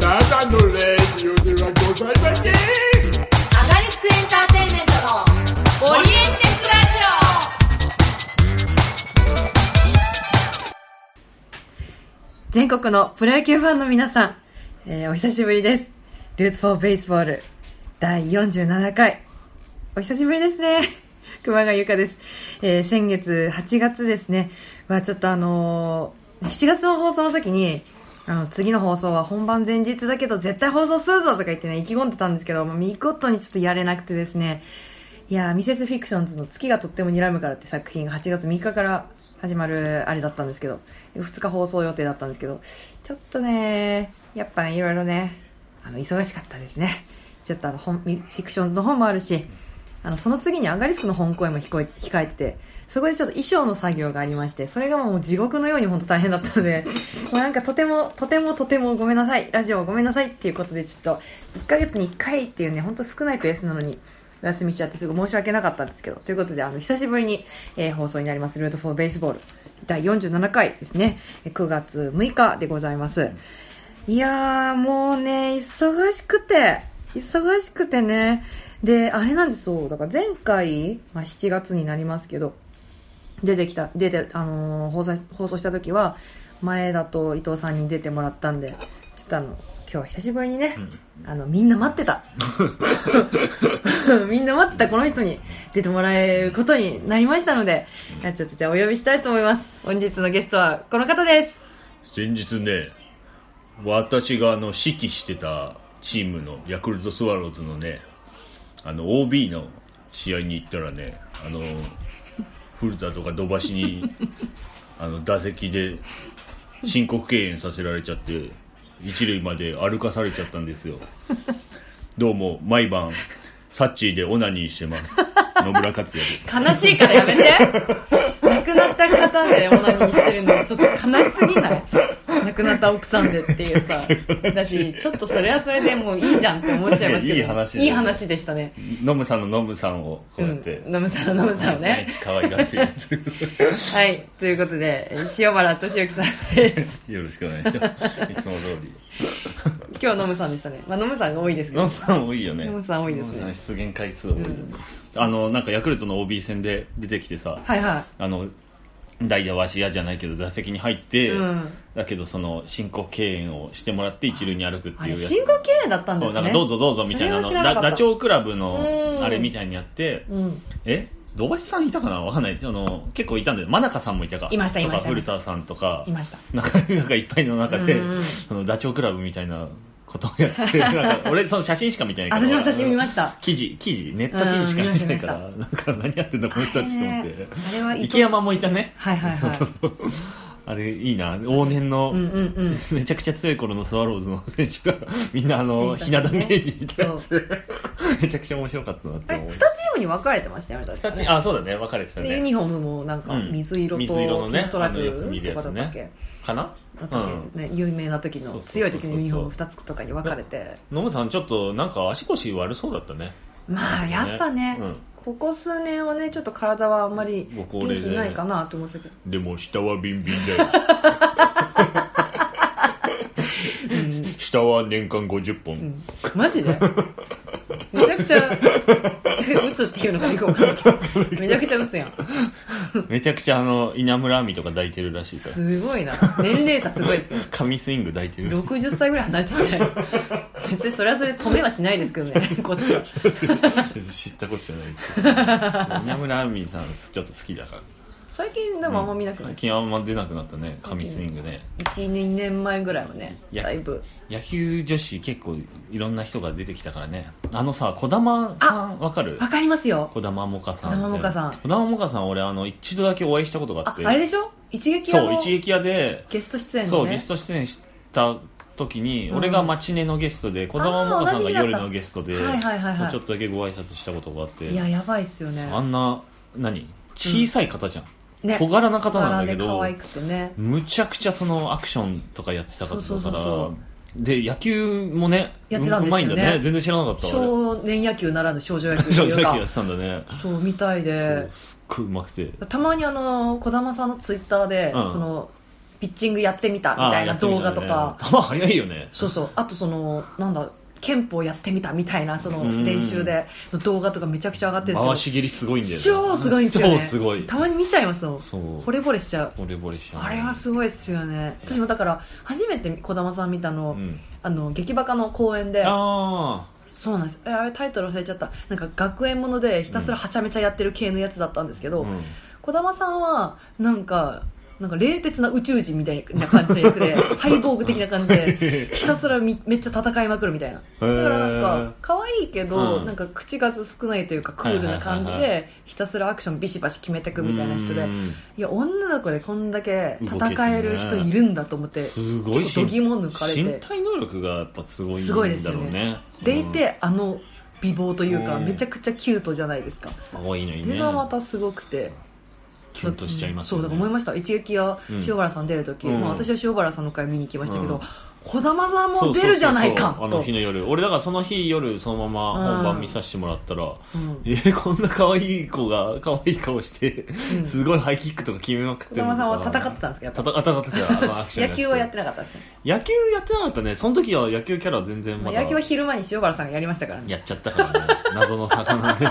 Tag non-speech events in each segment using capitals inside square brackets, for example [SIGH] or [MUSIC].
ただのレディオではございませんアガリスクエンターテインメントのオリエンテスラ全国のプロ野球ファンの皆さん、えーお久しぶりです。ルーツフォーベースボール第47回。お久しぶりですね。熊谷由香です。えー先月8月ですね。はちょっとあのー7月の放送の時に、あの、次の放送は本番前日だけど絶対放送するぞとか言ってね、意気込んでたんですけど、もう見事にちょっとやれなくてですね。いや、ミセスフィクションズの月がとっても睨むからって作品が8月3日から始まるあれだったんですけど、2日放送予定だったんですけど、ちょっとね、やっぱね、いろいろね、あの、忙しかったですね。ちょっとあの、本フィクションズの本もあるし、あの、その次にアンガリスクの本公演も控えてて、そこでちょっと衣装の作業がありまして、それがもう地獄のように本当大変だったので、[LAUGHS] もうなんかとても、とてもとてもごめんなさい、ラジオごめんなさいっていうことで、ちょっと、1ヶ月に1回っていうね、本当少ないペースなのに、お休みしちゃってすごい申し訳なかったんですけど、ということで、あの、久しぶりに、えー放送になります、ルートフォーベースボール、第47回ですね、えー9月6日でございます。いやー、もうね、忙しくて、忙しくてね、で、あれなんですよ、だから前回、まあ、7月になりますけど、出てきた、出て、あのー放送放送した時は、前田と伊藤さんに出てもらったんで、ちょっとあの、今日は久しぶりにね、あの、みんな待ってた。[LAUGHS] みんな待ってたこの人に出てもらえることになりましたので、ちょっとじゃあお呼びしたいと思います。本日のゲストはこの方です。先日ね、私があの指揮してたチームのヤクルトスワローズのね、あの OB の試合に行ったらね、あの古田とか土橋に [LAUGHS] あの打席で申告敬遠させられちゃって、一塁まで歩かされちゃったんですよ。どうも毎晩、サッチーでオナニーしてます。野村克也です。[LAUGHS] 悲しいからやめて。亡くなった方でオナニーしてるのちょっと悲しすぎない？[LAUGHS] 亡くなった奥さんでっていうさ。[LAUGHS] だし、ちょっとそれはそれでもういいじゃんって思っちゃいますけど。いい話だよいい話でしたね。ノムさんのノムさんをこうやって、うん、ノムさん、ノムさんをね。可愛がってる。はい。ということで、塩原敏之さんです。よろしくお願いします。いつも通り。今日はノムさんでしたね。まあ、ノムさんが多いですけど。ノムさん多いよね。ノムさん多いですね出現回数多いよね。うんあの、なんかヤクルトの OB 戦で出てきてさ、はいはあの、代打はし屋じゃないけど打席に入って、うんだけどその申告敬遠をしてもらって一塁に歩くっていうやつ。申告敬遠だったんですね。なんかどうぞどうぞみたいなダダチョウ倶楽部のうんあれみたいにやって、うん。え？土橋さんいたかな？わかんない。あの、結構いたんだよ。真中さんもいたか。いましたいました古田さんとか。いました。なんか、いっぱいの中で、そのダチョウ倶楽部みたいなことをやって、なんか俺その写真しか見てないから。私も写真見ました記事、記事、ネット記事しか見てないから、うんなんか何やってんだこの人たちと思って。あれは池山もいたね。はいはいはいそうそうそう。あれ、いいな。往年の、うんうんうん。[LAUGHS] めちゃくちゃ強い頃のスワローズの選手が、みんなあの、ひな壇芸人みたいなやつで、めちゃくちゃ面白かったなってえ、思う。二チームに分かれてましたよね、確かね。二つ、あ、そうだね、分かれてたで、ね。ユニフォームもなんかうん。水色とピ水色のねンストライプとやつね。かだったっけ？かな？ね、有名な時の強い時のユニフォーム2つとかに分かれて。野村さん、ちょっとなんか足腰悪そうだったね。まあ、やっぱね、うんここ数年はね、ちょっと体はあんまり元気ないかなと思ってたけど。でも下はビンビンだよ。[LAUGHS] うん下は年間50本。うんマジで？めちゃくちゃ、[LAUGHS] 打つっていうのがいけど、めちゃくちゃ打つやん。めちゃくちゃあの、稲村亜美とか抱いてるらしいから。すごいな。年齢差すごいですけど。神スイング抱いてる。60歳ぐらい離れてて、別にそれはそれで止めはしないですけどね、[LAUGHS] こっちは。知ったことじゃないですけど。[LAUGHS] 稲村亜美さんちょっと好きだから。最近でもあんま見なくない？です最近あんま出なくなったね、神スイングね。1、2年前ぐらいはね、いやだいぶ。野球女子結構いろんな人が出てきたからね。あのさ、児玉さんわかる？わかりますよ。児玉もかさん。児玉もかさん児玉もかさん俺あの一度だけお会いしたことがああっ、て。あれでしょ？一撃屋そう、の一撃屋で、ゲスト出演そう。ゲスト出演した時に、うん俺がマチネのゲストで、児玉もかさんが夜のゲストで、はいはいはいはいちょっとだけご挨拶したことがあって、いや、やばいっすよね。あんな、何？小さい方じゃん。ね小柄な方なんだけど可愛くてね。むちゃくちゃそのアクションとかやってた方だから、そうそうそうそで、野球もね、やってたんですよねうまいんだね。全然知らなかったわ。少年野球ならぬ少女野球って少いうか女野球やってたんだね。そう、みたいそうで。すっごいうまくて。たまにあの、児玉さんのツイッターで、うんその、ピッチングやってみたみたいな動画とか、球早いよね。そうそう、あとその、なんだ、憲法やってみたみたいな、そのうん練習での動画とかめちゃくちゃ上がってるんですけど回し蹴りすごいんだよね。超すごいんですよね。[LAUGHS] 超すごい。たまに見ちゃいますもん。そう惚れ惚れしちゃう。ボレボレしちゃう。あれはすごいですよね。私もだから、初めて児玉さん見たの、うん。あの、劇バカの公演で、あそうなんです。えあれタイトル忘れちゃった。なんか学園ものでひたすらはちゃめちゃやってる系のやつだったんですけあ。ど、うん児玉さんは、なんか、なんか冷徹な宇宙人みたいな感じの役で、[LAUGHS] サイボーグ的な感じで、[LAUGHS] ひたすらみめっちゃ戦いまくるみたいな。だからなんか、可愛いけど、うんなんか口数少ないというかクールな感じで、ひたすらアクションビシバシ決めていくみたいな人でう、んいや、女の子でこんだけ戦える人いるんだと思って、すごい度肝抜かれ身て、体能力がやっぱすごいんすごいですよだろうねね。。でいて、あの美貌というか、うんめちゃくちゃキュートじゃないですか。うん、可愛いのにね。それがまたすごくて。キュンとしちゃいますそう。だから思いました。一撃やうん塩原さん出るとき、うんまあ私は塩原さんの回見に行きましたけどうん、児玉さんも出るじゃないかあのと日の夜。俺だからその日夜そのまま本番見させてもらったら、うんえーこんな可愛い子が可愛い顔して、うんすごいハイキックとか決めまくって児玉さんは戦ってたんですかやっぱ戦ってた、野球はやってななかったですね。野球やってなかったね。その時は野球キャラは全然まだ。まあ野球は昼間に塩原さんがやりましたからね。やっちゃったからね。謎の魚 [LAUGHS] で。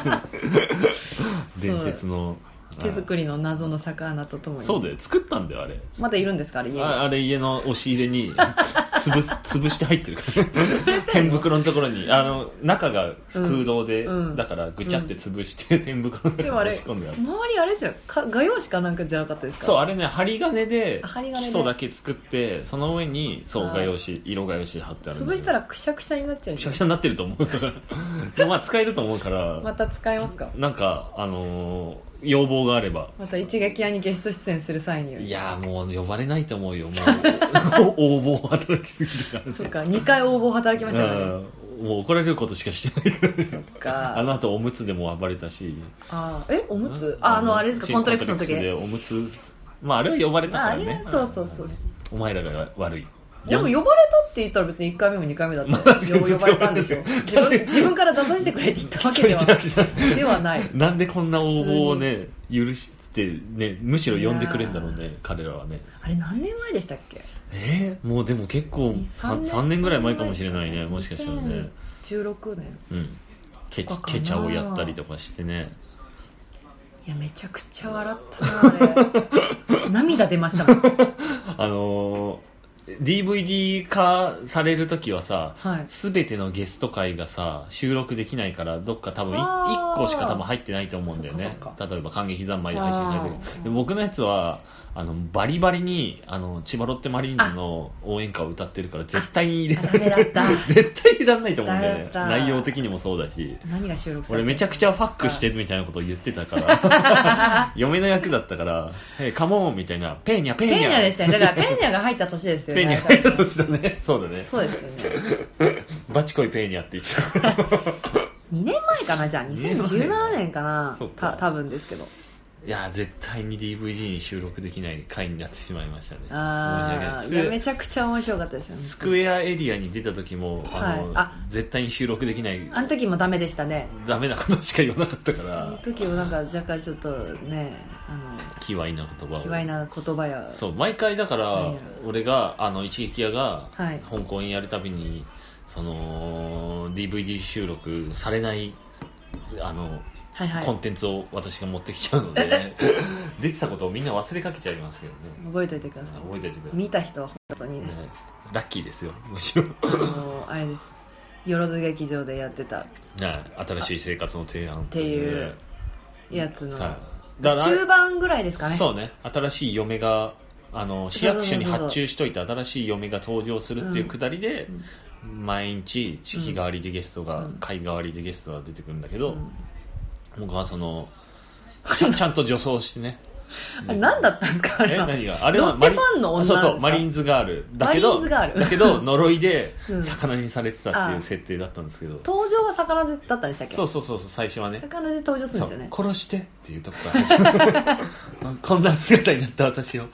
伝説の。手作りの謎の魚とともに。そうだよ。作ったんだよ、あれ。まだいるんですか？あれ家に。ああれ家の押し入れに潰す [LAUGHS] 潰して入ってる。か [LAUGHS] ら天袋のところに。あの中が空洞で、うんうん。だからぐちゃって潰して、天袋のでもあれ、押し込んである。周りあれですよ。か画用紙かなんかじゃなかったですか？そうあれね針金であ針金で。基礎だけ作ってその上にそうあー画用紙色画用紙貼ってあるんだ潰したらくしゃくしゃになっちゃうくしゃくしゃになってると思う。からでもまあ使えると思うから、また使いますか？なんかあのー要望があれば。また一撃屋にゲスト出演する際に。いやーもう呼ばれないと思うよ。もう [LAUGHS] 応募働きすぎてから。そっか、2回応募働きましたからもう怒られることしかしてないから。ねそっか。あの後おむつでも暴れたし。あーえ、おむつ？あ、あの、あれですか、コントレックスの時？でおむつ。まああれは呼ばれたからね。そうそうそう。お前らが悪いでも呼ばれたって言ったら別に1回目も2回目だった。呼ばれたんでしょ自分 [LAUGHS] 自分から出させてくれって言ったわけでは。ではない。なんでこんな応募をね許してねむしろ呼んでくれんだろうね彼らはね。あれ何年前でしたっけ？えー、もうでも結構 3, 3年ぐらい前かもしれないねもしかしたらね。16年。うん。ケケチャをやったりとかしてね。いやめちゃくちゃ笑ったなあれ。[LAUGHS] 涙出ましたもん。あのー DVD 化されるときはさ、はい。すべてのゲスト会がさ、収録できないから、どっか多分あー。1個しか多分入ってないと思うんだよね。そっかそっ。例えば、感激三昧で配信されてる。あー。で僕のやつは、あの、バリバリに、あの、千葉ロッテマリーンズの応援歌を歌ってるから、絶対に入れあダメだった。[LAUGHS] 絶対入れらんないと思うんだよね。内容的にもそうだし。何が収録俺めちゃくちゃファックしてるみたいなことを言ってたから、[LAUGHS] 嫁の役だったから、えカモンみたいな、ペーニャ、ペーニャ。ペーニャでしたねだからペーニャが入った年ですよ。ね [LAUGHS] ペーニャ入ったとしたね。そうだね。そうですよね。バチコイペーニャって言っちゃう。2年前かな？じゃあ二年前2017年かな？か。た多分ですけどいや、絶対に DVD に収録できない回になってしまいましたね。ああめちゃくちゃ面白かったですよね。スクエアエリアに出た時も、あの、はい。あ。絶対に収録できない、あの時もダメでしたね。ダメなことしか言わなかったかあのら、時もなんか若干ちょっとねあの卑猥な言葉を。卑猥な言葉や。そう、毎回だからはい、俺が、あの、一撃屋がはい、香港やるたびに、その、DVD 収録されない、あの、はいはい。コンテンツを私が持ってきちゃうので、[LAUGHS] 出てたことをみんな忘れかけちゃいますけどね。覚えておいてくださ覚えておいてください。い見た人は本当にね。ね。ラッキーですよ、むしろ。あのあれです。よろず劇場でやってた。ね新しい生活の提案っていうやつの。はい。中盤ぐらいですかね。そうね、新しい嫁が、あの、市役所に発注しといて新しい嫁が登場するっていうくだりで、毎日式代わりでゲストが、うん。会代わりでゲストが出てくるんだけど、うん僕はその、[LAUGHS] ちゃんちゃんと女装してね。[LAUGHS] あれ何だったんですか？あれは。え何が？あれはロッテファンの女そうそう、マリーンズガール。だけマリーど、ンズガール。だけど、呪いでうん。魚にされてたっていあう設定だったんですけど、登場は魚でだったんでしたっけ？そうそうそうそう、最初はね。魚で登場するんですよね。殺してっていうとこから始まる。[LAUGHS] こんな姿になった私を。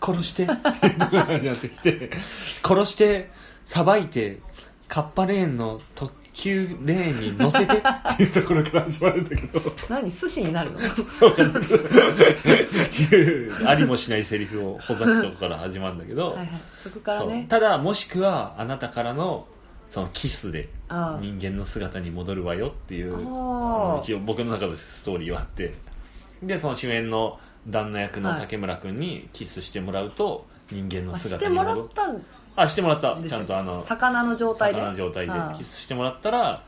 殺してっていうところから始まってきて。殺してさばいてカッパレーンのと9レーンに乗せてっていうところから始まるんだけど、何寿司になるの、ありもしないセリフをほざくとこから始まるんだけど、ただ、もしくは、あなたからの、そのキスで人間の姿に戻るわよっていう、一応僕の中でストーリーはあって、で、その主演の旦那役の竹村君にキスしてもらうと、人間のあして姿にもら戻。ったんあ、してもらった。ちゃんとあの、魚の状態で？魚の状態で。キスしてもらったら、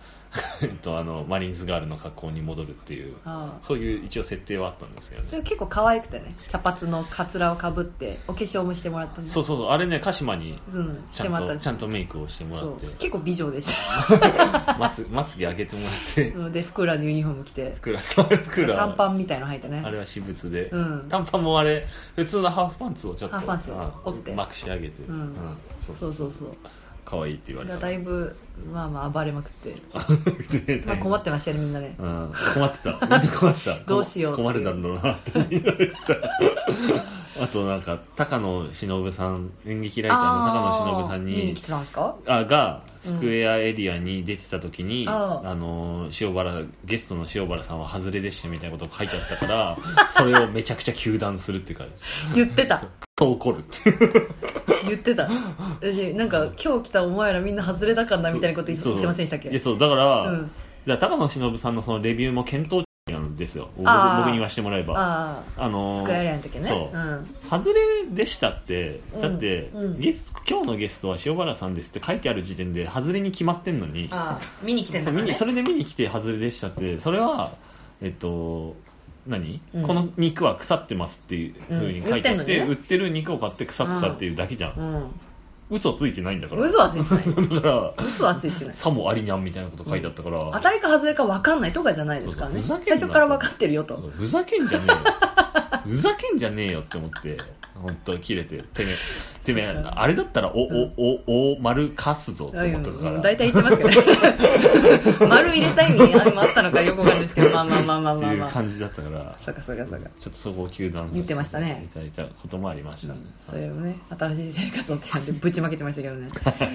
[LAUGHS] えっと、あの、マリーンズガールの格好に戻るっていう、そういう一応設定はあったんですけどね。それ結構可愛くてね茶髪のカツラをかぶってお化粧もしてもらったんでそうそうそう、あれね、鹿島にうんしちゃんと、てもらったんちゃんとメイクをしてもらって、結構美女でした。[LAUGHS] まつ、まつげ上げてもらって、うんで福浦のユニフォーム着て。ふくら、そうふくら。短パンみたいの履いてね。あれは私物で、うん。短パンもあれ、普通のハーフパンツをちょっと、ハーフパンツをうん折って。まくし上げて、うん。そう。そうそうそう可愛いって言われた。だいぶまあまあ暴れまくって、[LAUGHS] ねまあ、困ってましたよねみんなね。うん、困ってた。みんな困ってた。[LAUGHS] どうしよう困るだろうなって。[LAUGHS] あとなんか、高野忍さん、演劇ライターの高野忍さんに見に来、てたんですか？あが、スクエアエリアに出てた時に、ああの、塩原、ゲストの塩原さんは外れでしたみたいなことを書いてあったから、それをめちゃくちゃ糾弾するっていうか、言ってたそう怒る。言ってた。私なんか今日来たお前らみんな外れだからなみたいなこと言ってませんでしたっけ？いや、そう、だから、うん。じゃあ高野忍さんのそのレビューも検討なんですよ。僕に言わせてもらえば。ああのーあスクエアエリアの時ね。そう、ん、外れでしたって、うん。だって、うん。ゲスト今日のゲストは塩原さんですって書いてある時点で外れに決まってんのに、ああ見に来てんだからね。それで見に来て外れでしたって、それは、えっと、何、うん。この肉は腐ってますっていうふうに書いてあって、売ってる肉を買って腐ってたっていうだけじゃん。うん嘘ついてないんだから。嘘はついてない。だから、嘘はついてない。さもありにゃんみたいなこと書いてあったから、当たりか外れか分かんないとかじゃないですからね。そうそうふざけんな最初から分かってるよと。ふざけんじゃねえよ。ふざけんじゃねえよって思って、本当切れて、てめえ、てめえ、あれだったら、お、お、お、お、丸かすぞって思ったから。大体言ってますけどね。[LAUGHS] 丸入れた意味ああったのかよくわかんないですけど。まあまあまあまあっていうまあまあ感じだったから、そうかそうかそうか。ちょっとそこを球団言ってましたね。いただいたこともありましたね。それをね新しい生活をって感じでぶちまけてましたけどね。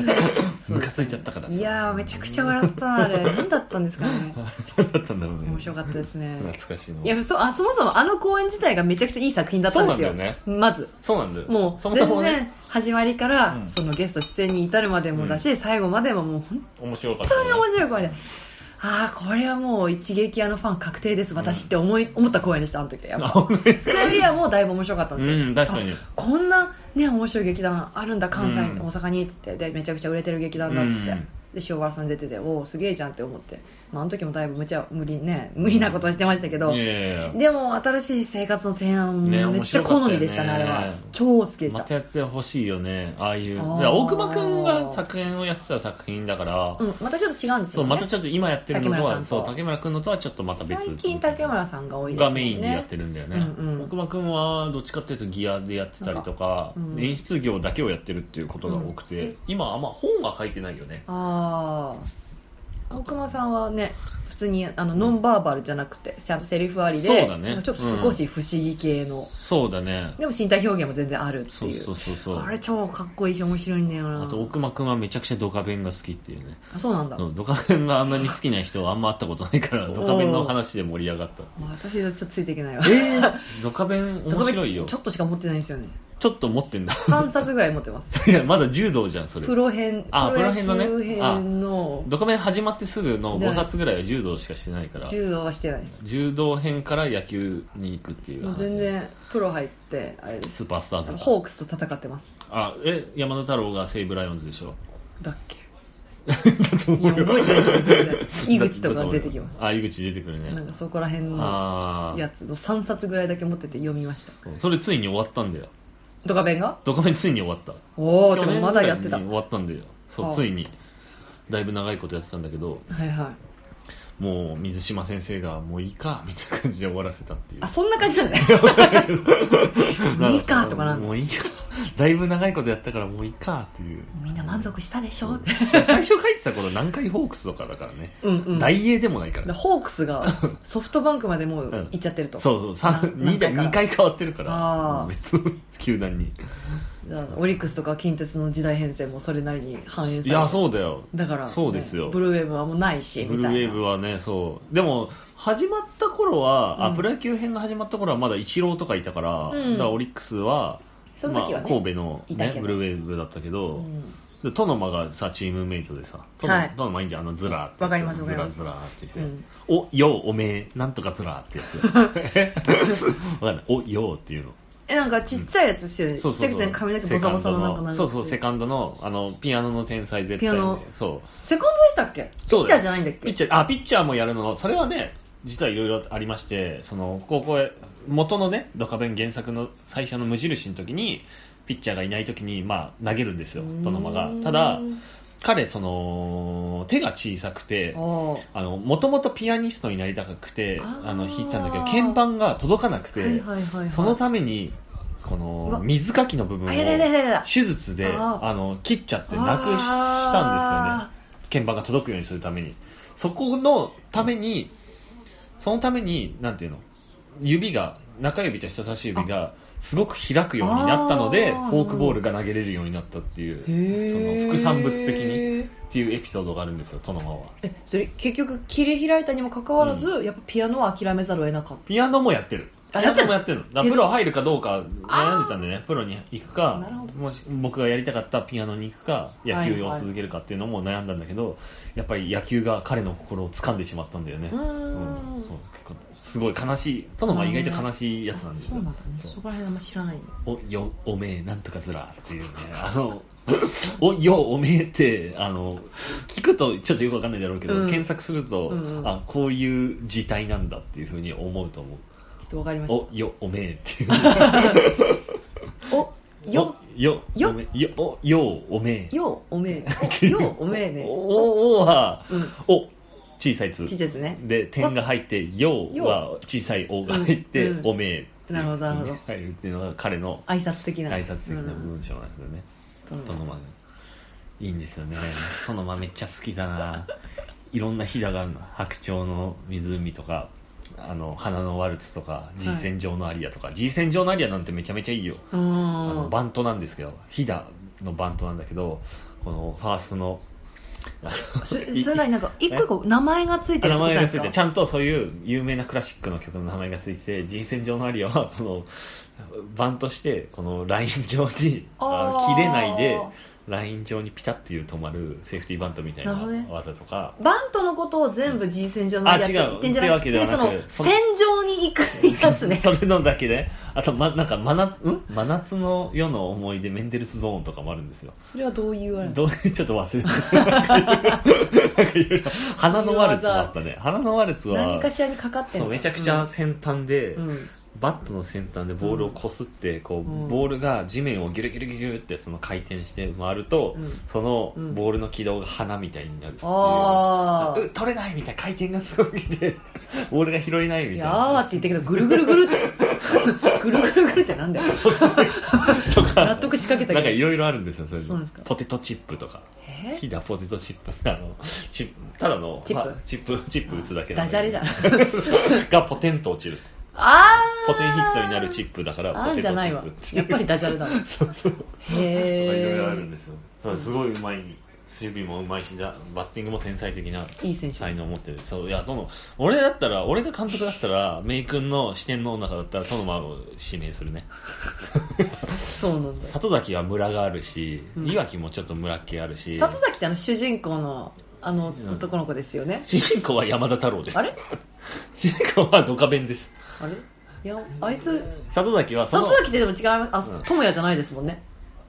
[LAUGHS] ムカついちゃったからさ。いやーめちゃくちゃ笑ったなあれ。何だったんですかね。[LAUGHS] 何だったんだろうね。面白かったですね。懐かしいの。いやそあそもそもあの公演自体がめちゃくちゃいい作品だったんですよ。そうなんだよまず。そうなんだよ。もうそもそも全然ね、始まりから、うん。そのゲスト出演に至るまでもだし、最後までももう本面白かったよね。当に面白い公演で、ああこれはもう一撃屋のファン確定です。私って思い、思った公演でしたあの時やっあぱスクエアエリアもだいぶ面白かったんですよ、うん確かに。あこんなね面白い劇団あるんだ関西、うん。大阪にっつってでめちゃくちゃ売れてる劇団だっつって、うん。で塩原さん出てておおすげえじゃんって思って、まあ、あの時もだいぶ無茶無理ね無理なことをしてましたけど、いやいやいや。でも新しい生活の提案ねめっちゃ好みでしたねねあれは。超好きでした、またやってほしいよね、ああいう。大熊くんが作品をやってた作品だから、うん、またちょっと違うんですよ、ね、そう、またちょっと今やってるのとは、そう、竹村くんのとはちょっとまた別。最近竹村さんが多いですよね。がメインでやってるんだよね。うんうん。大熊くんはどっちかっていうとギアでやってたりとか、うん演出業だけをやってるっていうことが多くて、うん。今あんま本は書いてないよね。ああ大熊さんはね普通にあのノンバーバルじゃなくてちゃんとセリフありでそうだねちょっと少し不思議系の、そうだね。でも身体表現も全然あるってそういうそうそうそう。あれ超かっこいいし面白いんだよなあと、大熊くんはめちゃくちゃドカベンが好きっていうね。あそうなんだ、ドカベンがあんなに好きな人はあんま会ったことないから、ドカベンの話で盛り上がった。まあ私はちょっとついていけないわえー、ドカベン面白いよ。ちょっとしか持ってないんですよねちょっと持ってんだ。3冊ぐらい持ってます。[LAUGHS] いや、まだ柔道じゃん、それ。プロ編あプロ編のね。プロ編の。ドカベン始まってすぐのじゃあ5冊ぐらいは柔道しかしてないから、柔道はしてない。です柔道編から野球に行くっていう。もう全然プロ入ってあれです。スーパースターズかホークスと戦ってます。あ、え、山田太郎が西武ライオンズでしょ？だっけ。[LAUGHS] だと思うよ。井口とか出てきます。あ、井口出てくるね。なんかそこら辺のあやつの3冊ぐらいだけ持ってて読みました。あ。それついに終わったんだよ。ドカベンが？ドカベンついに終わった。おおでもまだやってた終わったんだよ。そう、はあついに。だいぶ長いことやってたんだけど、はいはいもう水島先生がもういいか、みたいな感じで終わらせたっていう。あそんな感じなんだね [LAUGHS] いいかとかなんだもういいか。だいぶ長いことやったからもういいかっていう。みんな満足したでしょ最初書いてた頃南海ホークスとかだからね。うんうん大英でもないから。ホークスがソフトバンクまでもう行っちゃってると、[LAUGHS] そうそう、な 2, 何回か2回変わってるから。別の球団に。オリックスとか近鉄の時代編成もそれなりに反映されていや、そうだよ。だから、そうですよブルーウェーブはもうないし、ブルーウェーブは。はね、そう。でも、始まった頃は、うんあ、プロ野球編が始まった頃はまだイチローとかいたから、うんだからオリックスは、その時はねまあ、神戸の、ね、ブルーウェーブだったけど、うんでトノマがさ、チームメイトでさ、トノ,、はいトノマいいんじゃん、あのズラー。わかりますズラズラーって言って、うんお、よう、おめえ、なんとかズラーってやつ。[LAUGHS] お、ようっていうの。え、なんかちっちゃいやつですよね。そうそうそう。ちっちゃくて髪の毛ボサボサのなんかなんかそうそう、セカンドの、あの、ピアノの天才絶対、ね、ピアノ。そう。セカンドでしたっけ？ピッチャーじゃないんだっけ？ピッチャー、あ、ピッチャーもやるの、それはね、実はいろいろありまして、その、高校へ、元のね、ドカベン原作の最初の無印の時に、ピッチャーがいない時に、まあ、投げるんですよ、トノマが。ただ、彼、その、手が小さくて、あの、もともとピアニストになりたくて、あの、弾いてたんだけど、鍵盤が届かなくて、はいはいはいはい。そのために、この、水かきの部分を、手術で、あの、切っちゃってなくしたんですよあね。鍵盤が届くようにするために。そこのために、そのために、なんていうの、指が、中指と人差し指が、すごく開くようになったので、フォークボールが投げれるようになったっていう、へそーの副産物的にっていうエピソードがあるんですよ、トノマは。え、それ結局切り開いたにもかかわらず、やっぱピアノは諦めざるを得なかっピアノもやってる。あピアノもやってる。の。だからけどプロ入るかどうか悩んでたんでね、プロに行くかなるほど、もし僕がやりたかったピアノに行くか、野球を続けるかっていうのも悩んだんだけど、やっぱり野球が彼の心を掴んでしまったんだよね。うーん。そう。結構すごい悲しい。トノマ意外と悲しいやつなんですよ。そうなんだね。そこら辺あんま知らない。お、よ、おめえ、なんとかずらっていうね、[LAUGHS] あの、お、よ、おめえって、あの、聞くとちょっとよくわかんないだろうけど、うん。検索すると、うんうん。あ、こういう字体なんだっていうふうに思うと思とわかりましお、よ、おめえっていう。た。[LAUGHS] お、よ、およ、よおめよ、お、よ、おめえ。よ、おめえ。よ、[LAUGHS] おめえね。お、おは、うん。お、小さいつ。小さいやつね。で、点が入って、よよは小さいおが入って、うんうんおめえ。なるほどなるほど入るっていうのが彼の挨拶的な。挨拶的なうん文章なんですよね。うんトノマいいんですよね。トノマめっちゃ好きだな。いろんな飛騨があるの。白鳥の湖とか、あの、花のワルツとか、G 線上のアリアとか、G 線上のアリアなんてめちゃめちゃいいよ。うあのん。バントなんですけど、飛騨のバントなんだけど、このファーストの、それ、なになんか、[LAUGHS] 一個一個名前がついてるって名ことなんですか前がついて、ちゃんとそういう有名なクラシックの曲の名前がついて、G 線上のアリアは、この、バントして、このライン上に、切れないで、ライン上にピタっていう止まるセーフティーバントみたいななるほどね技とか、バントのことを全部 G 線上のあやって違うってんじゃなくて、ってわけではなく、その線上に行くやつね。[LAUGHS] それのだけで、あと、ま、なんか、真夏、ん？真夏の夜の思い出、メンデルスゾーンとかもあるんですよ。それはどういうあれどういう、[LAUGHS] ちょっと忘れました。なんかいろいろ花のワルツもあったね。花のワルツは、何かしらにかかってんのそうめちゃくちゃ先端で、うん。バットの先端でボールをこすって、こう、うんボールが地面をギュルギュルギュルってその回転して回ると、うんそのうんボールの軌道が花みたいになる。あーう取れないみたいな回転がすごくて、ボールが拾えないみいたいな。やーって言ったけど、ぐるぐるぐるって。ぐるぐるぐるってなんだよ。とか、納得しかけたけどなんかいろいろあるんですよ、そういうのそうですかポテトチップとか。えヒダポテトチップ。あの、チップ、ただの、チップはチップ、チップ打つだけダジだャレじゃん。がポテンと落ちる。あーポテンヒットになるチップだから、あポテトチんじゃないわ。やっぱりダジャレだわ [LAUGHS] そうそう。とかいろいろあるんですよ。そうすごいうまい。守備もうまいしだ、バッティングも天才的ないい選手才能を持ってる。そう、いや、どの、俺だったら、俺が監督だったら、メイ君の視点の中だったら、トノマを指名するね。そうなんだよ。里崎は村があるし、うん岩木もちょっと村っ気あるし、里崎ってあの主人公のあのうん男の子ですよね。主人公は山田太郎です。あれ？主人公はドカベンです。あれ？いや、あいつ、里崎はその、里崎ってでも違います。あうん、智也じゃないですもんね。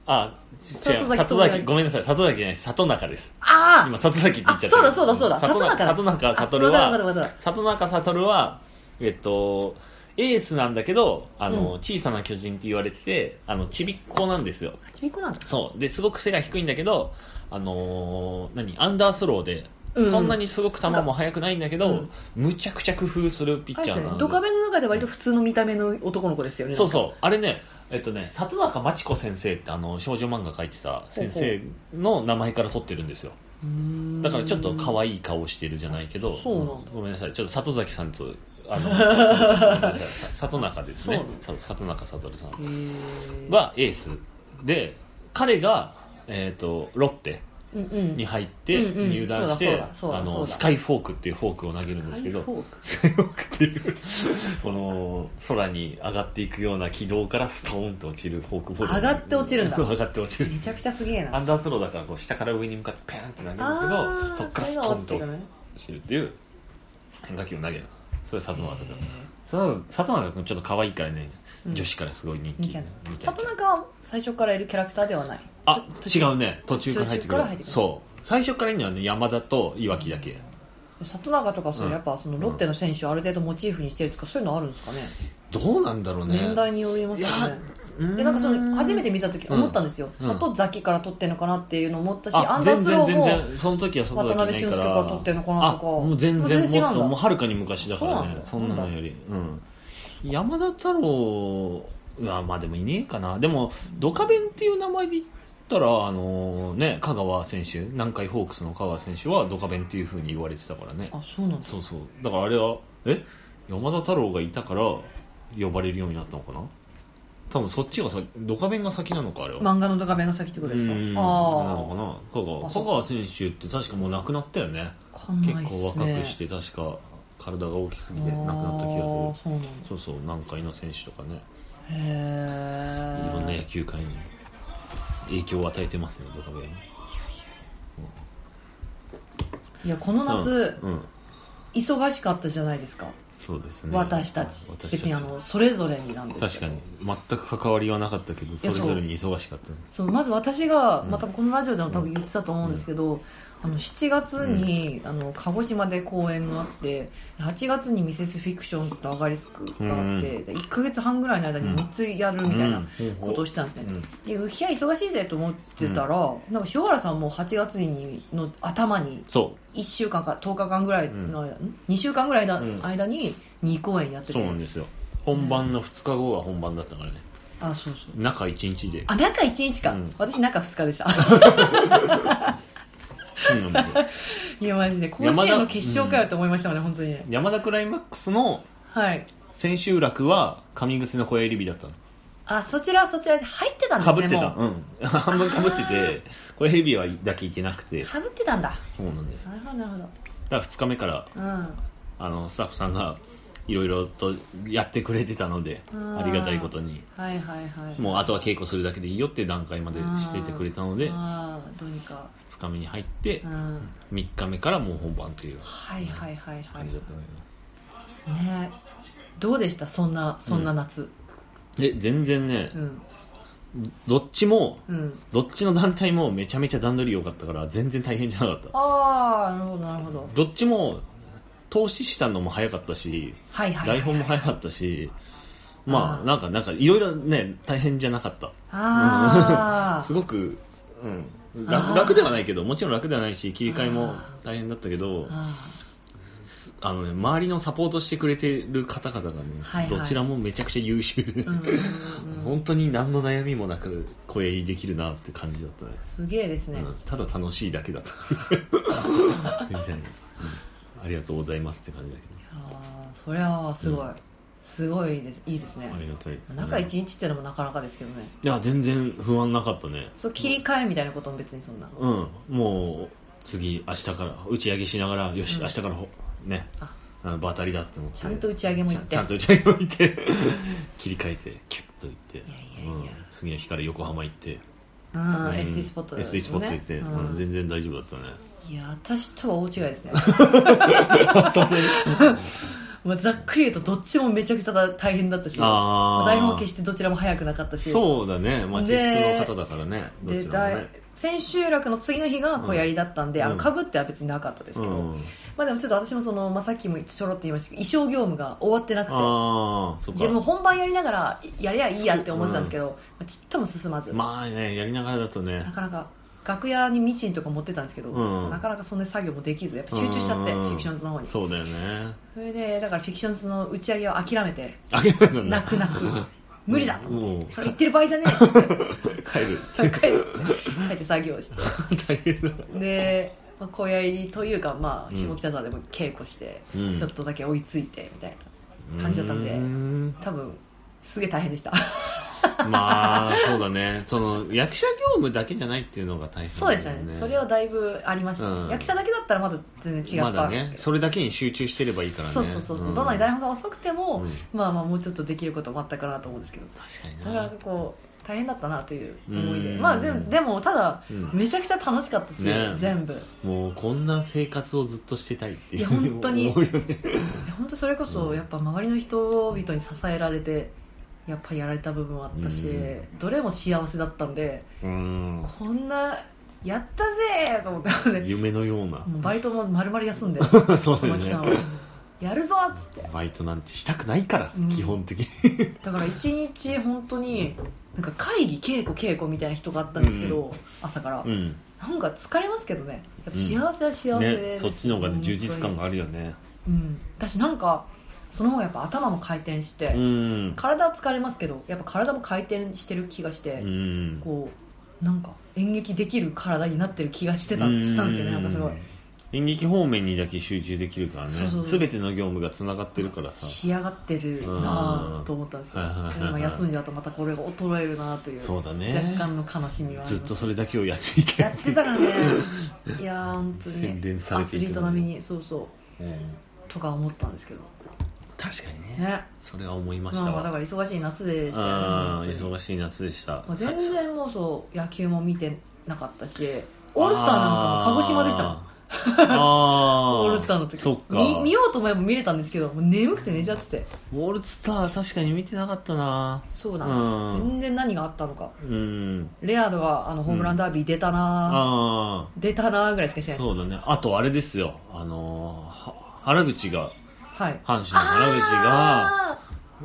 あ、違う、里崎里智也崎、ごめんなさい、里崎じゃない、里中です。あ今、里崎って言っちゃった。あそうだそうだそうだ里中、里中だ里中悟あわかるわかるわかはる、里中悟は、えっと、エースなんだけど、あの、うん小さな巨人って言われてて、あの、ちびっこなんですよ。あ、ちびっこなんだ。そう。で、すごく背が低いんだけど、あのー何？アンダースローで、うん。そんなにすごく球も速くないんだけど、うん。むちゃくちゃ工夫するピッチャーな。ドカベンの中で割と普通の見た目の男の子ですよね。そうそう。あれね、えっとね、里中真知子先生ってあの、少女漫画描いてた先生の名前から取ってるんですよ。だからちょっと可愛い顔してるじゃないけど、そうなんだごめんなさい、ちょっと里崎さんと、あの、[LAUGHS] 里中ですね。[LAUGHS] 里中悟さん。はエース。で彼が、えー、とロッテに入って入団してあのスカイフォークっていうフォークを投げるんですけどスカイフォークっていう。[LAUGHS] この空に上がっていくような軌道からストーンと落ちるフォークボール。上がって落ちるんだ。[LAUGHS] 上がって落ちる。めちゃくちゃすげえな。アンダースローだからこう下から上に向かってペーンって投げるんだあけどーそっからストーンと落ちるっていう変化球を投げる。それ佐藤中君。佐藤中君ちょっと可愛いからね、うん女子からすごい人気里中は最初からいるキャラクターではない。あ違うね。途中から入ってくる。そう。最初からいるのはね山田と岩木だけ。里中とかそううん。やっぱそのロッテの選手をある程度モチーフにしてるとかそういうのあるんですかね。どうなんだろうね。年代によりますよね。なんかその初めて見た時思ったんですよ、うん。里崎から取ってんのかなっていうのを思ったし、あアンダー全スローも然全然その時は外だけないか渡辺俊介らから取ってんのかなとか。あもう全然もうはるかに昔だからねそんなんだなのよりうん山田太郎はまあでもいねえかな。でもドカベンっていう名前で言ったらあのね香川選手南海ホークスの香川選手はドカベンっていう風に言われてたからね。あそうなんだ。そうそう。だからあれはえ？山田太郎がいたから呼ばれるようになったのかな？多分そっちがさドカベンが先なのかあれは。漫画のドカベンが先ってことですか？うん。なあのかな？香川香川選手って確かもう亡くなったよね。結構若くして確か体が大きすぎて亡くなった気がする。そうそうそう南海の選手とかね。へえいろんな野球界に影響を与えてますねドカベン。いやこの夏、うん、うん忙しかったじゃないですか。そうですね。私たち。別にあのそれぞれになんです確かに。全く関わりはなかったけどそれぞれに忙しかった。そうまず私が、うん。またこのラジオでも多分言ってたと思うんですけど、あの7月に、あの鹿児島で公演があって8月にミセスフィクションズとアガリスクがあって、うん。で1ヶ月半ぐらいの間に3つやるみたいなことをしてたんですね、うん。でうひゃ忙しいぜと思ってたら、なんか塩原さんも8月にの頭にそ1週間か10日間ぐらいの間、ん。2週間ぐらいのうん。間に2公演やってて、うそうなんですよ。本番の2日後が本番だったからね。あそうそう。中1日で。あ中1日か、うん。私中2日でした [LAUGHS] そうなんですよ。[LAUGHS] いやマジで甲子園の決勝かよと思いましたもんね、本当に。山田クライマックスのはい。千秋楽は上癖の小襟日だったの。あそちらはそちらで入ってたんですねかぶってた。もう。うん。[LAUGHS] 半分かぶってて [LAUGHS] 小襟日はだけいけなくて。かぶってたんだ。そうなんです。なるほどなるほど。だから2日目からうん。あのスタッフさんがいろいろとやってくれてたのでうんありがたいことに。はいはいはい。もうあとは稽古するだけでいいよっていう段階までしていてくれたのでああどうにか。2日目に入ってうん。3日目からもう本番っていうはいはいはいはい。感じだったのよね。どうでした？そんなそんな夏。で全然ねうん。どっちもうん。どっちの団体もめちゃめちゃ段取り良かったから全然大変じゃなかった。ああなるほどなるほど。どっちも投資したのも早かったしはいはいはい台本も早かったしまあー。あなんかなんかいろいろね大変じゃなかった。ああ [LAUGHS] すごく、うん、あ楽ー。楽ではないけどもちろん楽ではないし切り替えも大変だったけどああの、ね、周りのサポートしてくれてる方々がね、はいはい。どちらもめちゃくちゃ優秀で、ーうんうんうんうん。[LAUGHS] 本当に何の悩みもなく声入りできるなって感じだったね。すげえですね、うん。ただ楽しいだけだった。[LAUGHS] 全然、うんありがとうございますって感じだけああそれはすごい、うん。すごいです。いいですね。どありがたいです、ね、中1日ってのもなかなかですけどね。いや全然不安なかったね。そう切り替えみたいなことも別にそんな、うん。もう次明日から打ち上げしながらよし、うん。明日からほね。あ。あの場当たりだって思って。ちゃんと打ち上げも行って。ちゃんちゃんと打ち上げも行って。[LAUGHS] 切り替えてキュッと行って。いやいやいや。うん。次の日から横浜行って。うん、うん。SD スポットですよ SD スポット行って、うん。うん。全然大丈夫だったねいや私とは大違いですね。[LAUGHS] まあざっくり言うとどっちもめちゃくちゃ大変だったし台本は決してどちらも早くなかったし。そうだね。まあで実質の方だからね。どでね千秋楽の次の日が小槍だったんで、うん。あのかぶっては別になかったですけど、うん。まあでもちょっと私もその、まあ、さっきもちょろっと言いましたけど衣装業務が終わってなくて自分本番やりながらやりゃいいやって思ってたんですけど、まあちっとも進まず、まあねやりながらだとね。なかなか楽屋にミシンとか持ってたんですけど、うん。なかなかそんな作業もできずやっぱ集中しちゃって、うん。フィクションズの方に。そそうだよね。れでだからフィクションズの打ち上げを諦めてあげないんだ。泣く泣く。[LAUGHS] 無理だと思ってそれ言ってる場合じゃねえ。って言って帰る。帰って帰って作業して。[LAUGHS] 大変だ。で、まあ、小槍というか、まあ、うん下北沢でも稽古して、うん。ちょっとだけ追いついてみたいな感じだったんでうーん。多分すげえ大変でした。まあ、[LAUGHS] そうだね。その、役者業務だけじゃないっていうのが大変そうでしたね。それはだいぶありました、うん。役者だけだったらまだ全然違まだったんですけど。ね、それだけに集中してればいいからね。そうそうそうそう、ん。どんなに台本が遅くても、うん。まあまあもうちょっとできることもあったかなと思うんですけど確かにな。かななかこう大変だったなという思いでうん。まあでもでもただ、うん。めちゃくちゃ楽しかったし、ね。全部。いもうこんな生活をずっとしてたいっていう。いや本当に。本当それこそやっぱ周りの人々に支えられてやっぱやられた部分はあったし、うんどれも幸せだったんでうん。こんなやったぜーと思ってね [LAUGHS] 夢のような。もうバイトも丸々休んで [LAUGHS] そうだよその期間はね。やるぞっつってバイトなんてしたくないから、うん基本的に。[LAUGHS] だから一日本当になんか会議稽古稽古みたいな人があったんですけど、う朝から、うん。なんか疲れますけどねやっぱ幸せは幸せねで、すそっちの方が充実感があるよね。うん私なんかその方がやっぱ頭も回転して、うん。体は疲れますけどやっぱ体も回転してる気がして、うん。こうなんか演劇できる体になってる気がしてたしたんですよねなんかすごい。演劇方面にだけ集中できるからね。そうそうそう。全ての業務がつながってるからさ。仕上がってるなぁと思ったんですけど今休んじゃうとまたこれが衰えるなというそうだね。若干の悲しみはずっとそれだけをやっていけやってたからね。[LAUGHS] いやー本当に洗練されアスリート並みにそうそう。うん。とか思ったんですけど確かにね。ね。それは思いましたまだわから忙しい夏でしたよねあー本当に。忙しい夏でした。まあ全然もうそう野球も見てなかったしオールスターなんかも鹿児島でしたもん。あ [LAUGHS] オールスターの時。そっか。見見ようと思えば見れたんですけどもう眠くて寝ちゃってて。オールスター確かに見てなかったな。そうなんですよ、うん。全然何があったのか。うん。レアードがあのホームランダービー出たな。あぁ、出たなぁぐらいしかしない。そうだね。あとあれですよ。あのーは原口がはい阪神の原口があ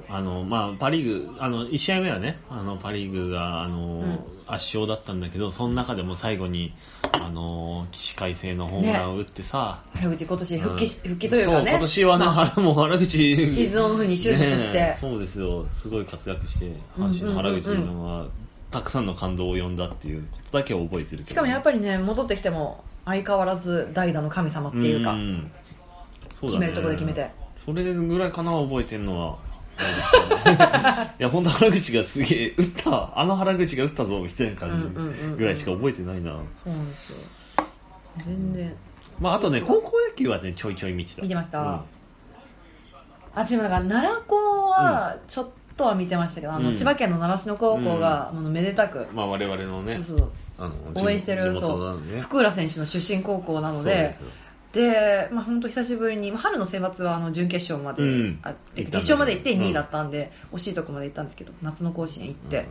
あの、まあ、パリーグ、あの、1試合目はね、あの、パリーグが、あの、ん。圧勝だったんだけど、その中でも最後に、あの、起死回生のホームランを打ってさ、ー原口今年復帰復帰というかね。今年はね、まあ。原もう [LAUGHS] 原口、シーズンオフに手術して、ねそうですよ、すごい活躍して、阪神の原口のは、たくさんの感動を呼んだっていうことだけは覚えてるけど、しかもやっぱりね戻ってきても相変わらず代打の神様っていうか、んそうだね。決めるとこで決めて。それぐらいかな、覚えてんのは。[LAUGHS] いや、本当原口がすげえ、打った、あの原口が打ったぞ、みたいな感うんうんうんうんじぐらいしか覚えてないな。そうなんですよ。全然。まあ、あとね、高校野球はね、ちょいちょい見てた。見てました、うん。あでもだから奈良高はちょっとは見てましたけど、あのうん。千葉県の習志野高校が、もうめでたく、まあ、我々のね、そうそう。あの応援してる地そう。元なのね。福浦選手の出身高校なのそうですよで、まあ、本当久しぶりに、まあ春の選抜はあの準決勝まで、うん。あ決勝まで行ってうん。2位だったんで、惜しいとこまで行ったんですけど夏の甲子園行って、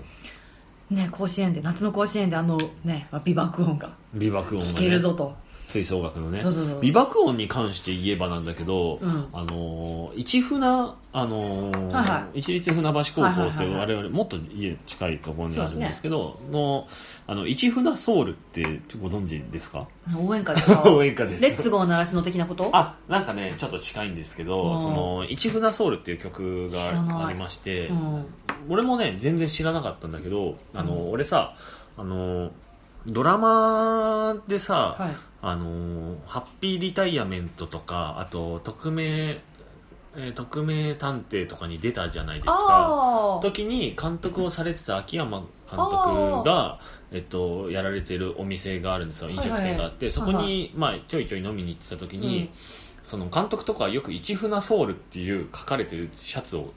ね、甲子園で夏の甲子園であの、ね、まあ美爆音が聞けるぞと、吹奏楽のね。そうそうそう。美爆音に関して言えばなんだけど、うん。あのー市船、あのーはいはい。市立船橋高校って我々もっと家近いところにあるんですけどのあの市船ソウルってご存知ですか？応援歌ですか？[LAUGHS] 応援歌です。レッツゴー習志野的なこと？あなんかねちょっと近いんですけうどんその市船ソウルっていう曲がありまして、うん。俺もね全然知らなかったんだけどあの、うん。俺さあのドラマでさ、はいあのハッピーリタイアメントとかあと匿名、えー匿名探偵とかに出たじゃないですか。時に監督をされてた秋山監督が、えっと、やられてるお店があるんですよ。飲食店があって、はいはい。そこに、はいまあ、ちょいちょい飲みに行ってた時に、うん。その監督とかはよく「市船ソウル」っていう書かれてるシャツを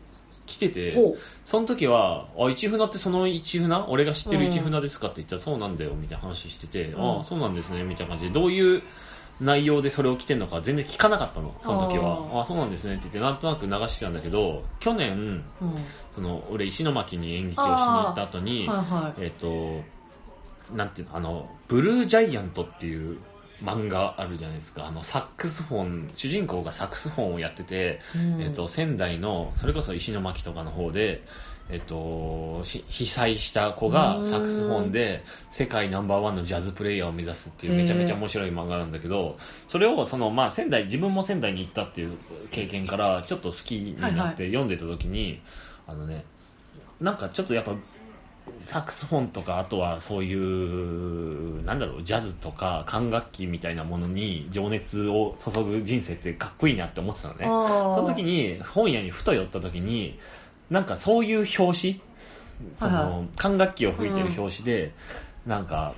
着ててほう。その時は「あ市船ってその市船？俺が知ってる市船ですか?」って言ったら「そうなんだよ」みたいな話してて「うん。ああそうなんですね」みたいな感じでどういう内容でそれを着てるのか全然聞かなかったのその時は。ああそうなんですねって言ってなんとなく流してたんだけど去年うん。その俺石巻に演劇をしに行った後に、はいはい。えっ、となんていうのあのブルージャイアントっていう漫画あるじゃないですか。あのサックスフォン主人公がサックスフォンをやってて、うん。えっと仙台のそれこそ石巻とかの方で、えっとし被災した子がサックスフォンで世界ナンバーワンのジャズプレイヤーを目指すっていうめちゃめちゃ面白い漫画なんだけどそれをその、まあ、仙台自分も仙台に行ったっていう経験からちょっと好きになって読んでた時に、あのねなんかちょっとやっぱサックスフォンとかあとはそういうなんだろうジャズとか管楽器みたいなものに情熱を注ぐ人生ってかっこいいなって思ってたのね。その時に本屋にふと寄った時になんかそういう表紙、その、管楽器を吹いてる表紙で、なんか、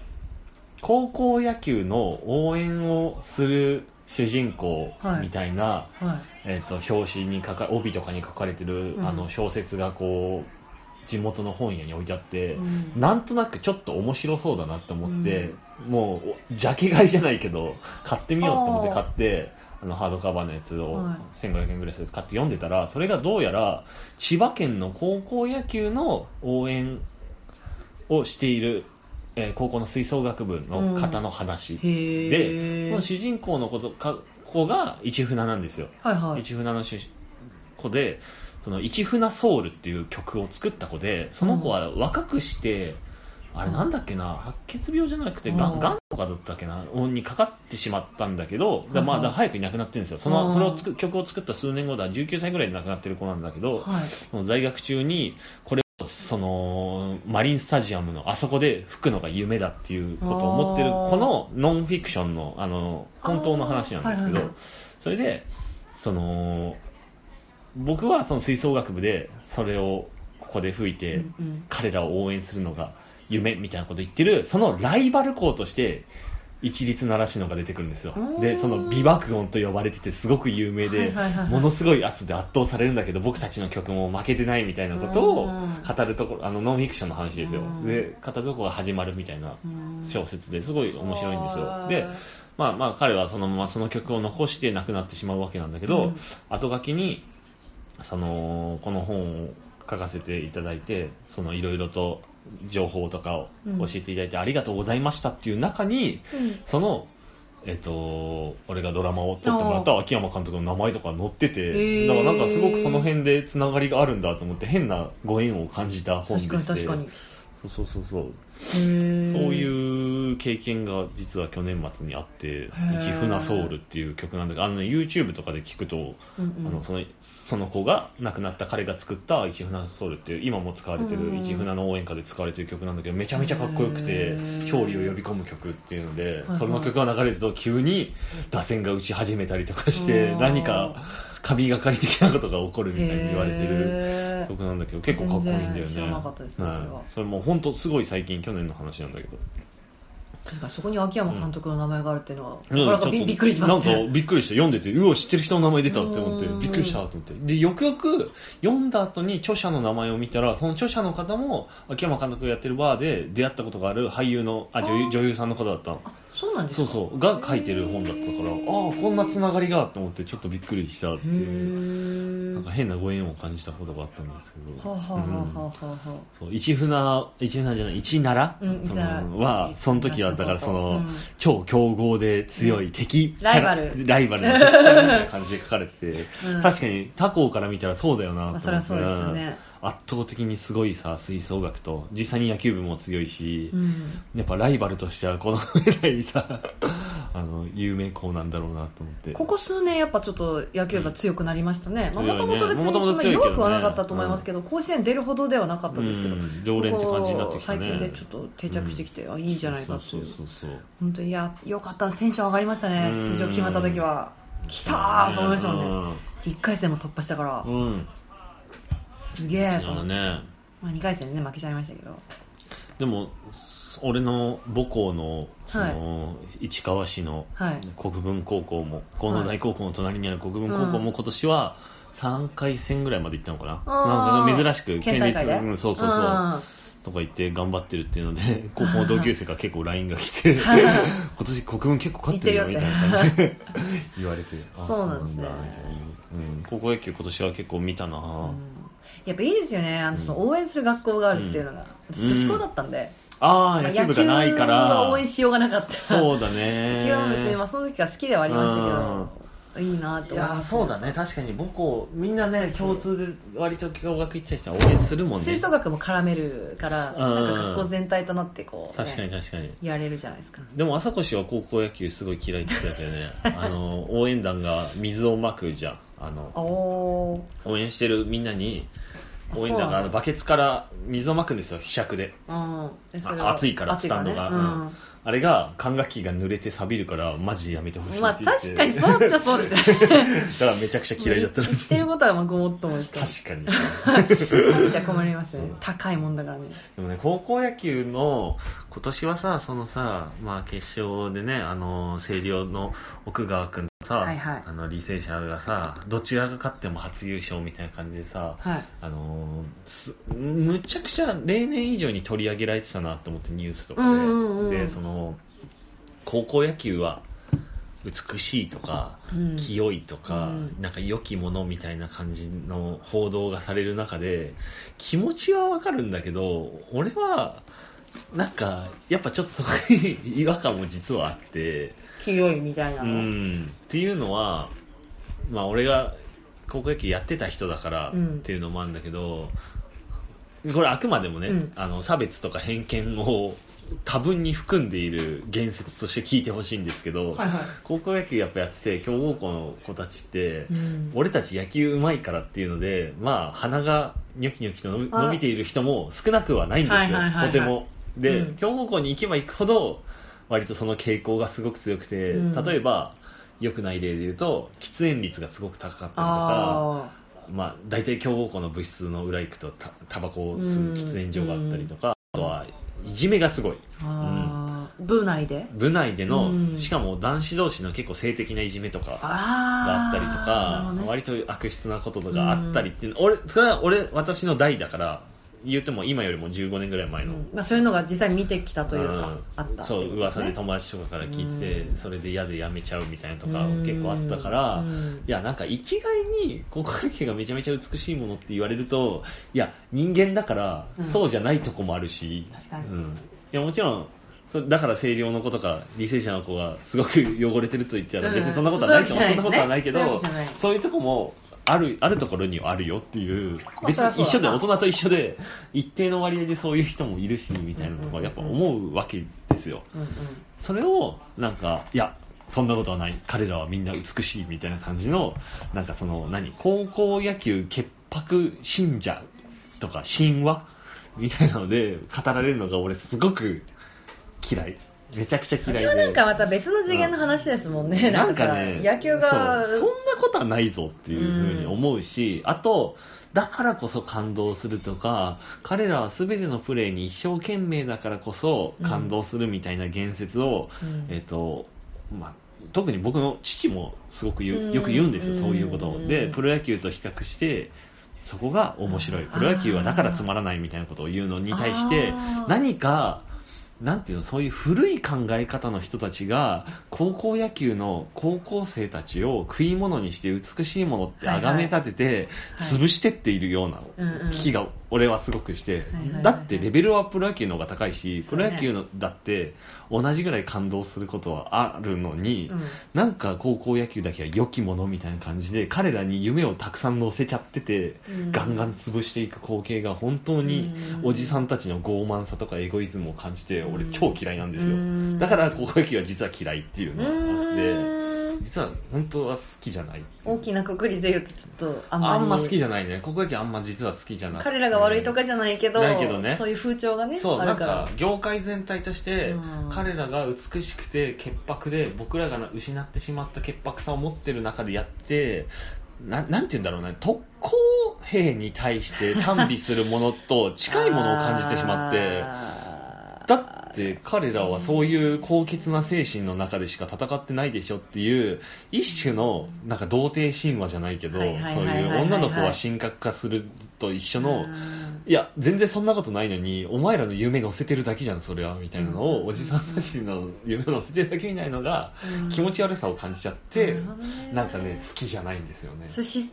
高校野球の応援をする主人公みたいな、はい。えっ、と、表紙に書か、帯とかに書かれてる、うん。あの、小説がこう、地元の本屋に置いてあって、うんなんとなくちょっと面白そうだなって思って、もう、ジャケ買いじゃないけど、買ってみようと思って買って、あの、ハードカバーのやつをはい1500円ぐらいするやつ買って読んでたら、それがどうやら、千葉県の高校野球の応援をしている、えー高校の吹奏楽部の方の話。へで、え。その主人公のことか子が市船なんですよ。はいはい。市船の主子で、その市船ソウルっていう曲を作った子で、その子は若くして、あれなんだっけな、白血病じゃなくて、ががんとかだったっけな、にかかってしまったんだけど、だまあ早くに亡くなってるんですよ。そうん。の、それをつく曲を作った数年後だ、19歳ぐらいで亡くなってる子なんだけど、はい。その在学中に、これを、その、マリンスタジアムのあそこで吹くのが夢だっていうことを思ってる、このノンフィクションの、あの、本当の話なんですけど、あー。はいはいはい。それで、その、僕はその吹奏楽部で、それをここで吹いて、彼らを応援するのが夢みたいなこと言ってる、そのライバル校として、一律習志野が出てくるんですよ。で、その美爆音と呼ばれててすごく有名でものすごい圧で圧倒されるんだけど、僕たちの曲も負けてないみたいなことをうん。語るところ、あの、ノンフィクションの話ですよ。うん。で、語るところが始まるみたいなうん。小説ですごい面白いんですよ。はいで、まあまあ彼はそのままその曲を残して亡くなってしまうわけなんだけど、うん。後書きに、その、この本を書かせていただいて、そのいろいろと情報とかを教えていただいて、ありがとうございましたっていう中に、うんその、えっと、俺がドラマを撮ってもらった秋山監督の名前とか載ってて、だからなんかすごくその辺でつながりがあるんだと思って変なご縁を感じた本で確して。かに確かに。そうそうそうそう。いう経験が実は去年末にあって、ー。一船ソウルっていう曲なんだけど、あのね、YouTube とかで聞くと、うんうん。あのそのその子が亡くなった彼が作った一船ソウルっていう、今も使われてうんる一船の応援歌で使われてる曲なんだけど、めちゃめちゃかっこよくて表裏を呼び込む曲っていうのではい、その曲が流れると急に打線が打ち始めたりとかしてう、ん何か神がかり的なことが起こるみたいに言われてる。曲なんだけど結構かっこいいんだよね全然知らなかったですねはいそれもう本当すごい最近去年の話なんだけどそこに秋山監督の名前があるっていうのは、うんなかなかちょっとびびっくりしますね。なんかびっくりした。読んでて、うわ、知ってる人の名前出たって思ってう、んびっくりしたと思って。で、よくよく読んだ後に著者の名前を見たら、その著者の方も、秋山監督がやってるバーで出会ったことがある俳優の、あ、女優女優さんの方だったの。あ、そうなんですか？そうそう、が書いてる本だったから、ああ、こんなつながりがと思って、ちょっとびっくりしたってへいう、なんーか変なご縁を感じたことがあったんですけど。一船、一船じゃない、一奈良、うんそのは、その時は、だからその、うん超強豪で強い敵、ライバル。ライバルの敵 [LAUGHS] みたいな感じで書かれてて、うん。確かに他校から見たらそうだよなと思って、まあそりゃそうですよね。うん圧倒的にすごいさ、吹奏楽と、実際に野球部も強いし、うん。やっぱライバルとしてはこの [LAUGHS] 上ないさ、あの、有名校なんだろうなと思って。ここ数年やっぱちょっと野球が強くなりましたね。うんまあもともと別にそんな弱くはなかったと思いますけど、甲子園出るほどではなかったですけど、うん常連って感じになってきたね最近でちょっと定着してきて、あ、いいじゃないかってそいう。本当に、いや、よかった。テンション上がりましたね。うん出場決まった時は。来たーと思いましたもんね。1回戦も突破したからう、ん。うん。すげえとそうだ思って。ね。まあ2回戦でね、負けちゃいましたけど。でも、俺の母校の、その、市川市のはい。国分高校も、河野大高校の隣にある国分高校も今年は3回戦ぐらいまで行ったのかな。なんか珍しく、県大会で？うん、そうそうそう。んとか言って頑張ってるっていうので、[LAUGHS] 高校の同級生から結構 LINE が来て、は [LAUGHS] い今年国分結構勝ってるよみたいな感じで言われて、あそうなんですねだみたいなうん、高校野球今年は結構見たな、うんやっぱいいですよね。あの、その応援する学校があるっていうのが。私女子校だったんで。ああ、まあ野球部がないか野球はら応援、しようがなかった。そうだね。[LAUGHS] 野球は別に、まあその時から好きではありましたけど、いいなといや。そうだね、確かに母校、みんなね、共通で割と共学行ってた人は応援するもんね。吹奏楽も絡めるから、うんなんか学校全体となってこう、ね確かに確かに。やれるじゃないですか。でも朝越は高校野球すごい嫌いって言ってたよね。[LAUGHS] あの、応援団が水をまくじゃん。あの。応援してるみんなに、あ応援団があのバケツから水をまくんですよ、ひしゃくで。うん。暑いから、スタンドが。ねうんあれが管楽器が濡れて錆びるからマジでやめてほしいまあって言って確かにそうっちゃそうですよね。[LAUGHS] だからめちゃくちゃ嫌いだったのに [LAUGHS] 言ってることはまあごもっともですけど。確かに [LAUGHS] じゃあ困りますねそう。高いもんだからね。でもね、高校野球の今年はさ、そのさ、まあ決勝でね、あの、星稜の奥川君とさ、はいはいあの、履正社がさ、どちらが勝っても初優勝みたいな感じでさ、はい。あのすむちゃくちゃ例年以上に取り上げられてたなと思ってニュースとかで、で、その、高校野球は美しいとか、うん。清いとか、うん。なんか良きものみたいな感じの報道がされる中で、気持ちはわかるんだけど、俺は、なんか、やっぱちょっとそこに違和感も実はあって、清いみたいなうの。ん、っていうのは、まあ俺が高校野球やってた人だからうん。っていうのもあるんだけど、これあくまでもね、うん。あの差別とか偏見を多分に含んでいる言説として聞いてほしいんですけど、はいはい。高校野球やっぱやってて強豪校の子たちって、うん。俺たち野球うまいからっていうのでまあ鼻がニョキニョキと伸びている人も少なくはないんですよ、はいはいはいはい。とても。で、うん。強豪校に行けば行くほど割とその傾向がすごく強くて、うん。例えば良くない例で言うと喫煙率がすごく高かったりとかあまあ、大体強豪校の部室の裏行くとたタバコを吸う喫煙所があったりとか、あとはいじめがすごい。ー。あー。部内で？部内での、うん。しかも男子同士の結構性的ないじめとかあがあったりとか、ね割と悪質なこととかあったりっていうの、俺、それは俺、私の代だから、言っても今よりも15年ぐらい前の。うん。まあ、そういうのが実際見てきたというか、うん。あったってそう、噂で友達とかから聞いてて、うん。それで嫌で辞めちゃうみたいなとかうん。結構あったから、うん。いや、なんか一概に高校野球がめちゃめちゃ美しいものって言われると、いや、人間だからうん。そうじゃないとこもあるし、確かに。うん。いや、もちろん、そだから星稜の子とか履正社の子がすごく汚れてると言ってたらうん。別にそんなことはないと思う、そういうわけじゃないですね。そんなことはないけどそういうとこもあるあるところにはあるよっていうあ別に一緒で大人と一緒で一定の割合でそういう人もいるしみたいなとこはやっぱ思うわけですよ。うんうん。それをなんかいやそんなことはない。彼らはみんな美しいみたいな感じのなんかその何高校野球潔白信者とか神話みたいなので語られるのが俺すごく嫌いめちゃくちゃそ嫌いで。れはなんかまた別の次元の話ですもんね、ななんんかかね野球が。そう。そんなことはないぞっていうふうに思うし、あとだからこそ感動するとか彼らは全てのプレーに一生懸命だからこそ感動するみたいな言説を、うん。えっとまあ特に僕の父もすごくよく言うんですよ、そういうことを。うん。で、プロ野球と比較して、そこが面白い。プロ野球はだからつまらないみたいなことを言うのに対して何か、なんていうの、そういう古い考え方の人たちが、高校野球の高校生たちを食い物にして美しいものって崇め立てて、はい潰してっているような気が俺はすごくして、だってレベルはプロ野球の方が高いし、プロ野球のだって同じぐらい感動することはあるのに、うん。なんか高校野球だけは良きものみたいな感じで、彼らに夢をたくさん乗せちゃってて、うん。ガンガン潰していく光景が本当にうん。おじさんたちの傲慢さとかエゴイズムを感じて、俺超嫌いなんですよ。うんだから高校野球は実は嫌いっていううのがあって、実は本当は好きじゃない。大きなくくりで言うとちょっとあんまり。あんま好きじゃないね。高校野球あんま実は好きじゃない。彼らが悪いとかじゃないけど,、ないけどね。そういう風潮がねそう、なんか業界全体としてうん、彼らが美しくて潔白で、僕らが失ってしまった潔白さを持ってる中でやって、ななんて言うんだろうね、特攻兵に対して賛美するものと近いものを感じてしまって、[LAUGHS] だって彼らはそういう高潔な精神の中でしか戦ってないでしょっていう一種のなんか童貞神話じゃないけどそうはいう女の子は神格化すると一緒のうん。いや全然そんなことないのにお前らの夢乗せてるだけじゃんそれはみたいなのうん。をおじさんたちの夢乗せてるだけみたいなのがうん。気持ち悪さを感じちゃってなんかね好きじゃないんですよね。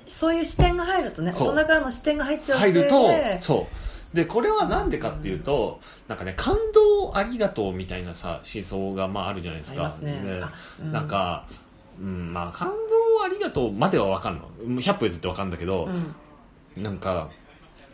そういう視点が入るとね大人からの視点が入っちゃう入ると、そう。で、これはなんでかっていうと、なんかね、感動ありがとうみたいなさ、思想がまああるじゃないですか。ありますねであうんなんか、うん、まあ感動ありがとうまではわかんの。100歩譲ってわかんだけどう、んなんか、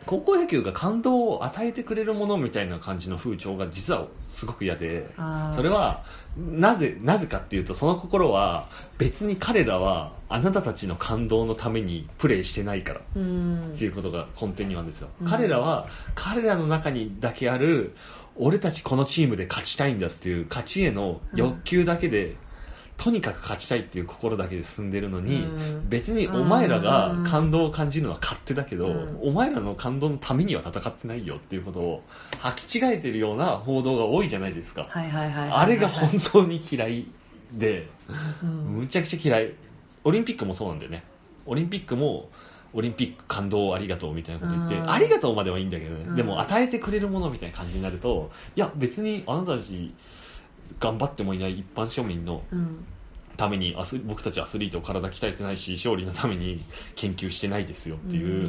高校野球が感動を与えてくれるものみたいな感じの風潮が実はすごく嫌で、それは、なぜ、なぜかっていうと、その心は、別に彼らは、あなたたちの感動のためにプレイしてないから。うん。っていうことが根底にはあるんですよ、うん。彼らは彼らの中にだけある俺たちこのチームで勝ちたいんだっていう勝ちへの欲求だけで、とにかく勝ちたいっていう心だけで進んでるのに、うん。別にお前らが感動を感じるのは勝手だけど、うん。お前らの感動のためには戦ってないよっていうことを履き違えてるような報道が多いじゃないですか。あれが本当に嫌いで、うん。むちゃくちゃ嫌い。オリンピックもそうなんだよね。オリンピックも、オリンピック感動ありがとうみたいなこと言って、うん。ありがとうまではいいんだけどね、うん。でも与えてくれるものみたいな感じになると、いや、別にあなたたち頑張ってもいない一般庶民のうん。ためにアス僕たちアスリート体鍛えてないし、勝利のために研究してないですよっていう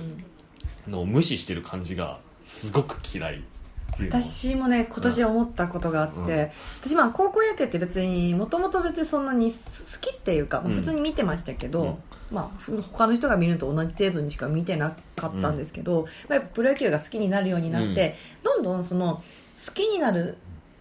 のを無視してる感じがすごく嫌い私もね、今年思ったことがあって、うん。私まあ高校野球って別に、もともと別にそんなに好きっていうか、まあうん。普通に見てましたけど、うん。まあふ他の人が見るのと同じ程度にしか見てなかったんですけど、まあ、プロ野球が好きになるようになって、どんどんその好きになる、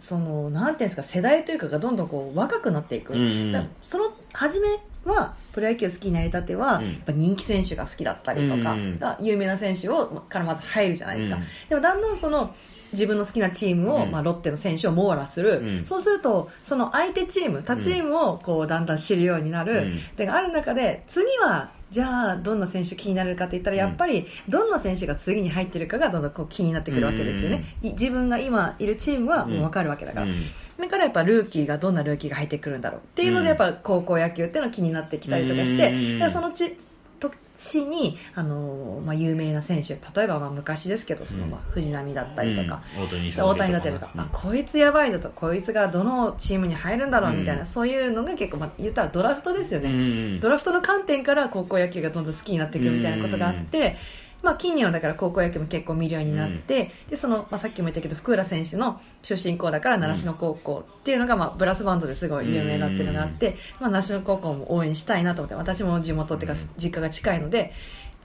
その、なんていうんですか、世代というかがどんどんこう若くなっていく。うんうん。その初めはプロ野球好きになりたては、うん。やっぱ人気選手が好きだったりとか、が有名な選手をからまず入るじゃないですか、うん。でもだんだんその自分の好きなチームを、うん。まあ、ロッテの選手を網羅する、うん。そうするとその相手チーム他チームをこうだんだん知るようになる、うん。である中で次はじゃあどんな選手気になるかって言ったらやっぱりどんな選手が次に入ってるかがどんどんこう気になってくるわけですよね、い自分が今いるチームはもう分かるわけだから、うん。だからやっぱルーキーがどんなルーキーが入ってくるんだろうっていうのうん。でやっぱ高校野球っていうのが気になってきたりとかして、うん。そのち年に、あのーまあ、有名な選手例えばまあ昔ですけどその、うん。まあ、藤浪だったりとか、うん。大谷だったりとか、あこいつやばいぞと。こいつがどのチームに入るんだろうみたいな、うん。そういうのが結構、まあ、言ったらドラフトですよね、うんドラフトの観点から高校野球がどんどん好きになっていくみたいなことがあって、まあ、近年はだから高校野球も結構見るようになって、でそのまあ、さっきも言ったけど福浦選手の出身校だから習志野高校っていうのが、まあ、ブラスバンドですごい有名だっていうのがあって、まあ、習志野高校も応援したいなと思って私も地元っていうかうん。実家が近いので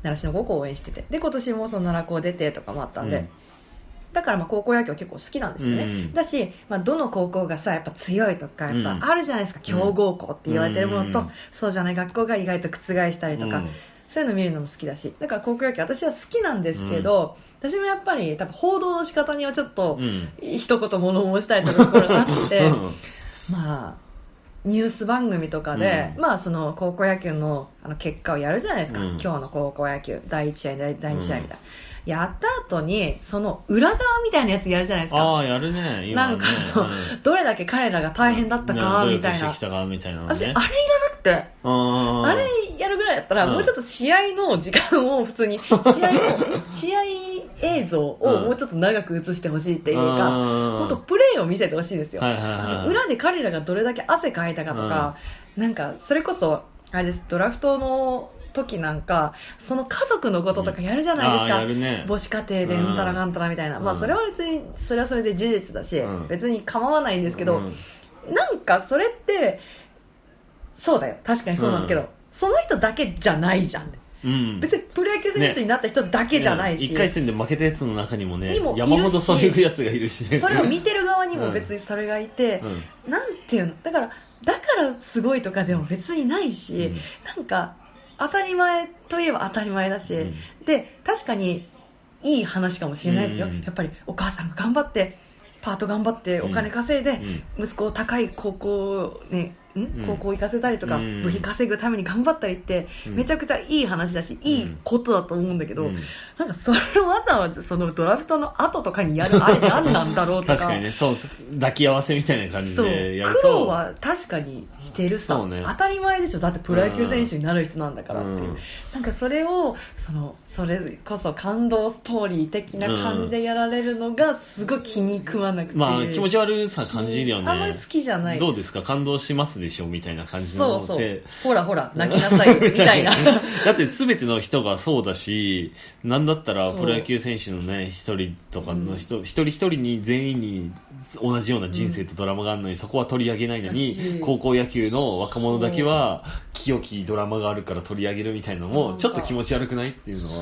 習志野高校を応援しててで今年もその奈良高出てとかもあったんで。うん。だからまあ高校野球は結構好きなんですよね、うん。だし、まあ、どの高校がさやっぱ強いとかやっうん。ぱあるじゃないですか、強豪校って言われてるものと、うん。そうじゃない学校が意外と覆したりとか、うんそういうの見るのも好きだしだから高校野球私は好きなんですけど、私もやっぱり多分報道の仕方にはちょっと、うん。一言物申したいところがあって、うん。まあニュース番組とかで、うん。まあその高校野球のあの結果をやるじゃないですか、うん。今日の高校野球第1試合第第2試合みたいな、やった後にその裏側みたいなやつやるじゃないですか。ああ、やるね、今ね。なんかあの、どれだけ彼らが大変だったか。みたいなみたいなの私、ね。あれいらなくて。ああれやるぐらいだったら、うん。もうちょっと試合の時間を普通に、[LAUGHS] 試合の、試合映像をうん。もうちょっと長く映してほしいっていうか、うん。本当プレーを見せてほしいんですよ。裏で彼らがどれだけ汗かいたかとか、なんか、それこそ、あれです、ドラフトの時なんか、その家族のこととかやるじゃないですか。るね。母子家庭でうんたらかんたらみたいな。まあ、うんそれは別に、それはそれで事実だし、うん別に構わないんですけど、うんなんかそれって、そうだよ。確かにそうなんだけど、うんその人だけじゃないじゃん。うん。別にプロ野球選手になった人だけじゃないし、一回戦で負けたやつの中にもね、山本そういうやつがいるしね。それを見てる側にも別にそれがいて、うんなんていうのだから、だからすごいとかでも別にないし、うんなんか、当たり前といえば当たり前だし、うん。で、確かにいい話かもしれないですよ。うん。やっぱりお母さんが頑張って、パート頑張ってお金稼いで、息子を高い高校ね、ん？うん。高校行かせたりとか、うん。部費稼ぐために頑張ったりって、うん。めちゃくちゃいい話だし、いいことだと思うんだけど、うん。なんかそれをわざわざそのドラフトの後とかにやるあれ何なんだろうとか。[LAUGHS] 確かにね、そう、抱き合わせみたいな感じでやる苦労と。は確かにしてるさ、当たり前でしょ。だってプロ野球選手になる人なんだからっていう、うん。なんかそれをそのそれこそ感動ストーリー的な感じでやられるのがすごい気に食わなくて、まあ、気持ち悪さ感じるよね。あんまり好きじゃない。どうですか？感動します？でしょみたいな感じそうそう。のって。ほらほら泣きなさいよみたいな。[LAUGHS] だって全ての人がそうだし、なんだったらそうプロ野球選手のね、一人とかの人、一人一人に全員に同じような人生とドラマがあるのに、そこは取り上げないのに、高校野球の若者だけは清きドラマがあるから取り上げるみたいなのもちょっと気持ち悪くないっていうのそ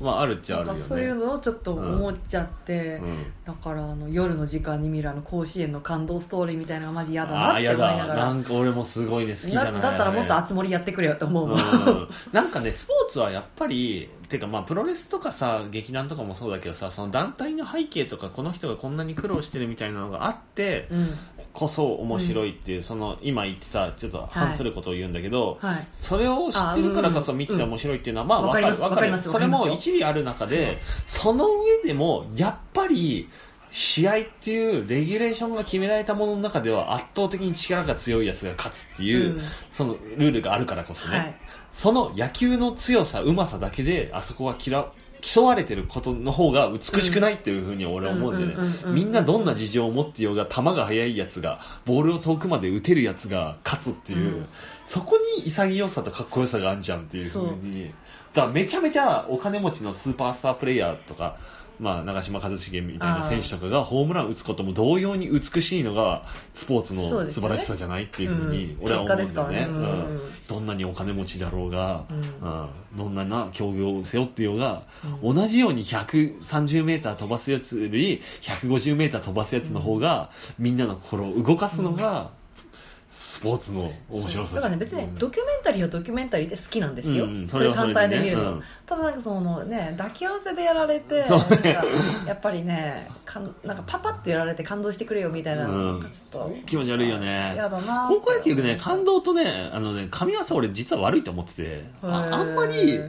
う。はまああるっちゃあるよね。そういうのをちょっと思っちゃって、うん。だからあの夜の時間に見るあの甲子園の感動ストーリーみたいなのがマジ嫌だあなって思いながら俺もすごいね好きじゃないなだったらもっと熱盛やってくれよと思ううん。なんかね、スポーツはやっぱり、てかまあプロレスとかさ、劇団とかもそうだけどさ、その団体の背景とか、この人がこんなに苦労してるみたいなのがあって、うんこそ面白いっていう、その今言ってた、ちょっと反することを言うんだけど、はい。それを知ってるからこそ見てて面白いっていうのは、まあうんわかるわかります。わかるそれも一理ある中で、その上でも、やっぱり、試合っていうレギュレーションが決められたものの中では圧倒的に力が強いやつが勝つっていう、うん。そのルールがあるからこそね、はい。その野球の強さ、うまさだけで、あそこは嫌競われてることの方が美しくないっていうふうに俺は思うんでね。みんなどんな事情を持ってようが球が速いやつがボールを遠くまで打てるやつが勝つっていう、うん。そこに潔さとかっこよさがあるじゃんっていうふうに。だからめちゃめちゃお金持ちのスーパースタープレイヤーとか、まあ、長嶋一茂みたいな選手とかがホームラン打つことも同様に美しいのがスポーツの素晴らしさじゃないっていうふうにうん。俺は思うんだよね。どんなにお金持ちだろうが、うん。うん。どんなな競技を背負ってようが、う同じように130メーター飛ばすやつより150メーター飛ばすやつの方が、みんなの心を動かすのが、スポーツの面白さだからね別にドキュメンタリーはドキュメンタリーで好きなんですよ、うんうんそれ単体で見るの、うん。ただなんかそのね抱き合わせでやられてやっぱりねかんなんかパパってやられて感動してくれよみたいな、うん。なんかちょっと気持ち悪いよね。やだな。高校野球ね、感動とね、あのね、噛み合わせ俺実は悪いと思ってて、ああんまり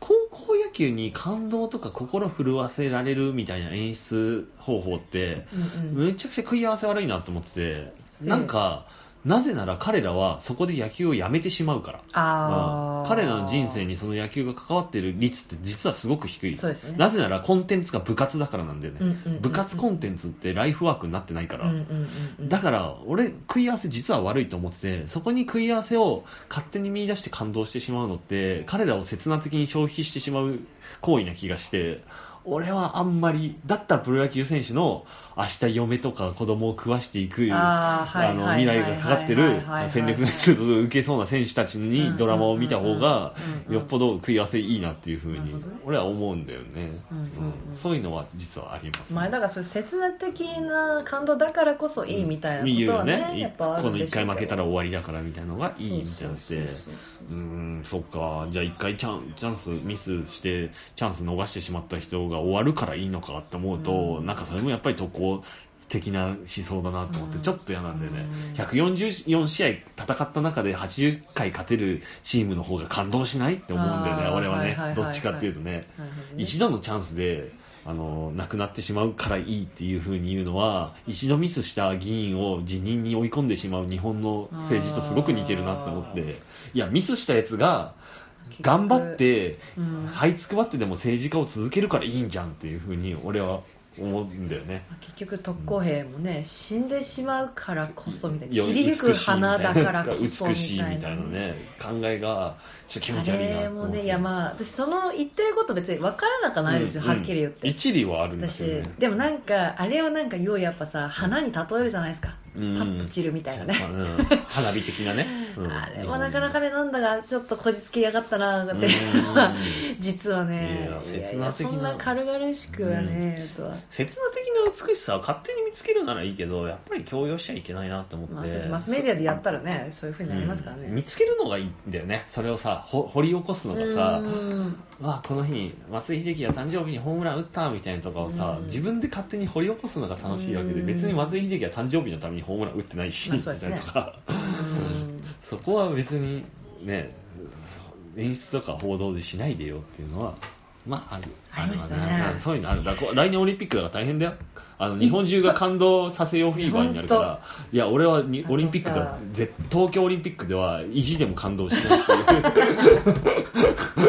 高校野球に感動とか心震わせられるみたいな演出方法って、うんうん。めちゃくちゃ食い合わせ悪いなと思ってて、なんか、なぜなら彼らはそこで野球をやめてしまうから。あーうん彼らの人生にその野球が関わっている率って実はすごく低い。ねなぜならコンテンツが部活だからなんだよね。うんうんうんうん部活コンテンツってライフワークになってないから。うんうんうんうんだから、俺、食い合わせ実は悪いと思ってて、そこに食い合わせを勝手に見出して感動してしまうのって、彼らを切な的に消費してしまう行為な気がして、俺はあんまり、だったらプロ野球選手の明日嫁とか子供を食わしていく、あのはい未来がかかってはいる戦略熱を受けそうな選手たちにドラマを見た方がうんうん。うんうんよっぽど食い合わせいいなっていうふうに俺は思うんだよね、うんうんうん。そういうのは実はあります、まあだからそういう切な的な感動だからこそいいみたいなことはね,、やっぱあこの1るんでしょうけど。回負けたら終わりだからみたいなのがいいみたいなのでそうんそっか。じゃあ1回チャンチャンスミスしてチャンス逃してしまった人が終わるからいいのかって思うと、うん。なんかそれもやっぱり特攻的な思想だなと思ってうん。ちょっと嫌なんだよね、うん。144試合戦った中で80回勝てるチームの方が感動しないって思うんだよね俺はね。はいはいはいはい。どっちかっていうとね、ね。一度のチャンスで、あの、亡くなってしまうからいいっていう風に言うのは、一度ミスした議員を辞任に追い込んでしまう日本の政治とすごく似てるなって思って、いや、ミスしたやつが、頑張って、うん這いつくばってでも政治家を続けるからいいんじゃんっていう風に俺は思うんだよね。結局特攻兵もね、死んでしまうからこそみたいな散りゆく花だからこそみ美しいみたいなね、考えが、ちょっと気持ち悪いなあれもね、いやまあ、私その言ってること別に分からなくはないですよ、うんはっきり言って。一理はあるんだ私けどね。でもなんか、あれをなんかようやっぱさ、花に例えるじゃないですか。うん。パッと散るみたいなね。うん。花火的なね。うん。あれもなかなかね、なんだかちょっとこじつけやがったなって。うん。実はね。切な的な。そんな軽々しくはね、とは切な的な美しさを勝手に見つけるならいいけど、やっぱり強要しちゃいけないなと思って。まあ、マスメディアでやったらねそういう風になりますからね、うん。見つけるのがいいんだよね。それをさ、ほ掘り起こすのがさ、うんわあこの日に松井秀喜が誕生日にホームラン打ったみたいなとかをさ、うん。自分で勝手に掘り起こすのが楽しいわけで、うん。別に松井秀喜は誕生日のためにホームラン打ってないし、まあみたいなとか、うん。[LAUGHS] そこは別にね、演出とか報道でしないでよっていうのは、まあある。ありまね。そういうのある。だ来年オリンピックだから大変だよ。あの、日本中が感動させようフィーバーになるから、いや、俺はにオリンピックではぜ東京オリンピックでは意地でも感動しないってい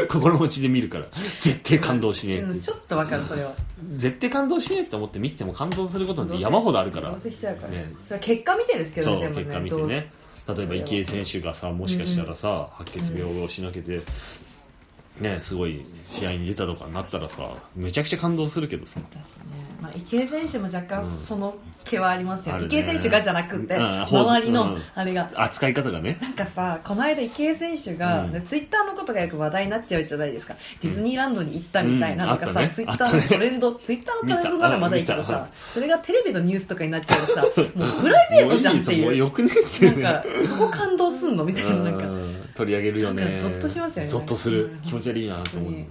う。[LAUGHS] 心持ちで見るから、絶対感動しねえっていう。うんちょっとわかるそれは。絶対感動しねえって思って見ても感動することなんて山ほどあるから。結果見てですけどそう、ねでもね結果見てね。例えば池江選手がさ、もしかしたらさ、白血病をしなけて、ね、すごい試合に出たとかなったらさ、めちゃくちゃ感動するけどさ。確かにね、まあ、池江選手も若干うん。その気はありますよ、あるね。池江選手がじゃなくて、周りのうん。あれが。扱い方がね。なんかさ、この間池江選手が、うん。ツイッターのことがよく話題になっちゃうじゃないですか。ディズニーランドに行ったみたいな、うん。なんかさ、ね。ツイッターのトレンド、ツイッターのトレンドならまだいいけどさ、それがテレビのニュースとかになっちゃうとさ、もうプライベートじゃんっていう。もういいよくね。っていうねなんか、そこ感動すんの？みたいな、なんか。うん取り上げるよね。ゾッとしますよねゾッとするうん。気持ち悪いなと思う本。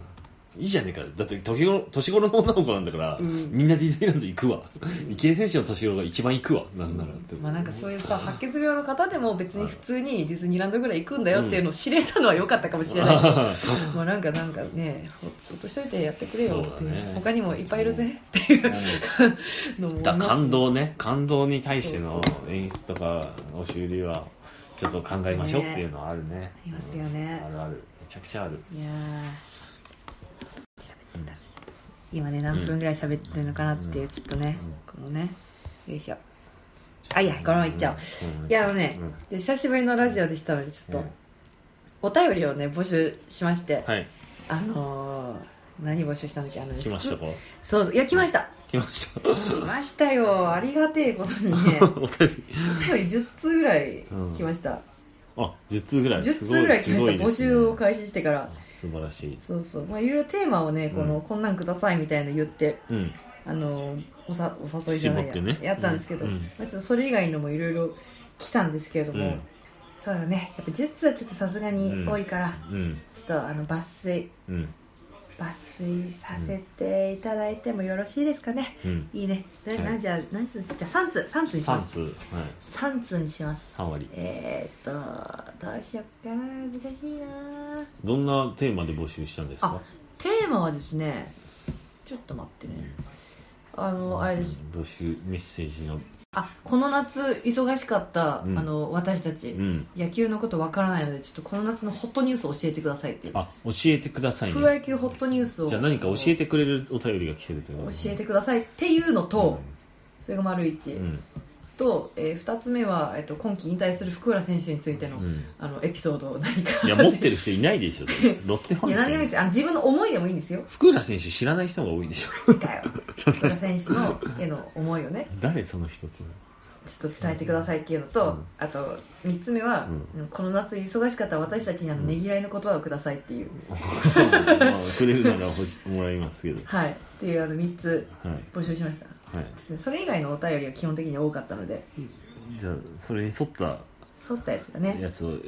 いいじゃねえか。だって年頃年頃の女の子なんだから、うんみんなディズニーランド行くわ。池江選手の年頃が一番行くわ。なんならって。まあなんかそういうさ、白血病の方でも別に普通にディズニーランドぐらい行くんだよっていうのを知れたのは良かったかもしれないけど、まあなんかなんかね、ほっとしといてやってくれよってね他にもいっぱいいるぜっていう [LAUGHS] のも感動動ね、感動に対しての演出とか、押し売りは、ちょっと考えましょうっていうのはあるね。ありますよね。あるある。めちゃくちゃある。いやー。喋ってた。今ね何分ぐらい喋ってるのかなっていうちょっとね、このね。よいしょ。あいやこのままいっちゃおう、うん。いやあのね、で久しぶりのラジオでしたのでちょっと、お便りをね募集しまして、はい。あのー、何募集したんだっけあのね来ましたか？そうそう。いや来ました来ました。来ましたよありがてえことにね [LAUGHS] お便り。お便り10通ぐらい来ました、あ、10通ぐらい。10通ぐらい来ました、募集を開始。始してから素晴らしい。そうそうまあいろいろテーマをねこの、うんこんなんくださいみたいなの言ってうん。あのおさお誘いじゃないや,、ねやったんですけど、うんまあ、ちょっとそれ以外のもいろいろ来たんですけれども、うんそうだねやっぱ10通はちょっとさすがに多いから、うん。ちょっとあの抜粋うん。抜粋させていただいてもよろしいですかね、うん。いいね。それはいなじゃあ、何通じゃあ3通、3通にしま3す。通。はい。3通にします。3割。えーっと、どうしよっかな、難しいなどんなテーマで募集したんですあか、テーマはですね、ちょっと待ってね。あの、あれです。募集メッセージの。あ、この夏忙しかった、うんあの、私たち、うん。野球のことわからないので、ちょっとこの夏のホットニュースを教えてくださいって。あ、教えてくださいプロね。野球ホットニュースを。じゃあ何か教えてくれるお便りが来てるとい教えてくださいっていうのと、それが丸一。うん。と、え2つ目は、えっと、今季引退する福浦選手についての,、うん。あのエピソードを何か。いや、持ってる人いないでしょ。ロッテファンいや何でもいいですよ。あの自分の思いでもいいんですよ。福浦選手知らない人が多いでしょ。福浦選手のへの思いをね。[LAUGHS] 誰その人っていうのちょっと伝えてくださいっていうのと、うん。あと3つ目は、この夏忙しかった私たちにあのねぎらいの言葉をくださいっていう、まあ、くれるならもらいますけど。はい。っていうあの3つはい。募集しました。はい。ですね。それ以外のお便りが基本的に多かったので。じゃあ、それに沿った沿ったやつがね。やつを、はい。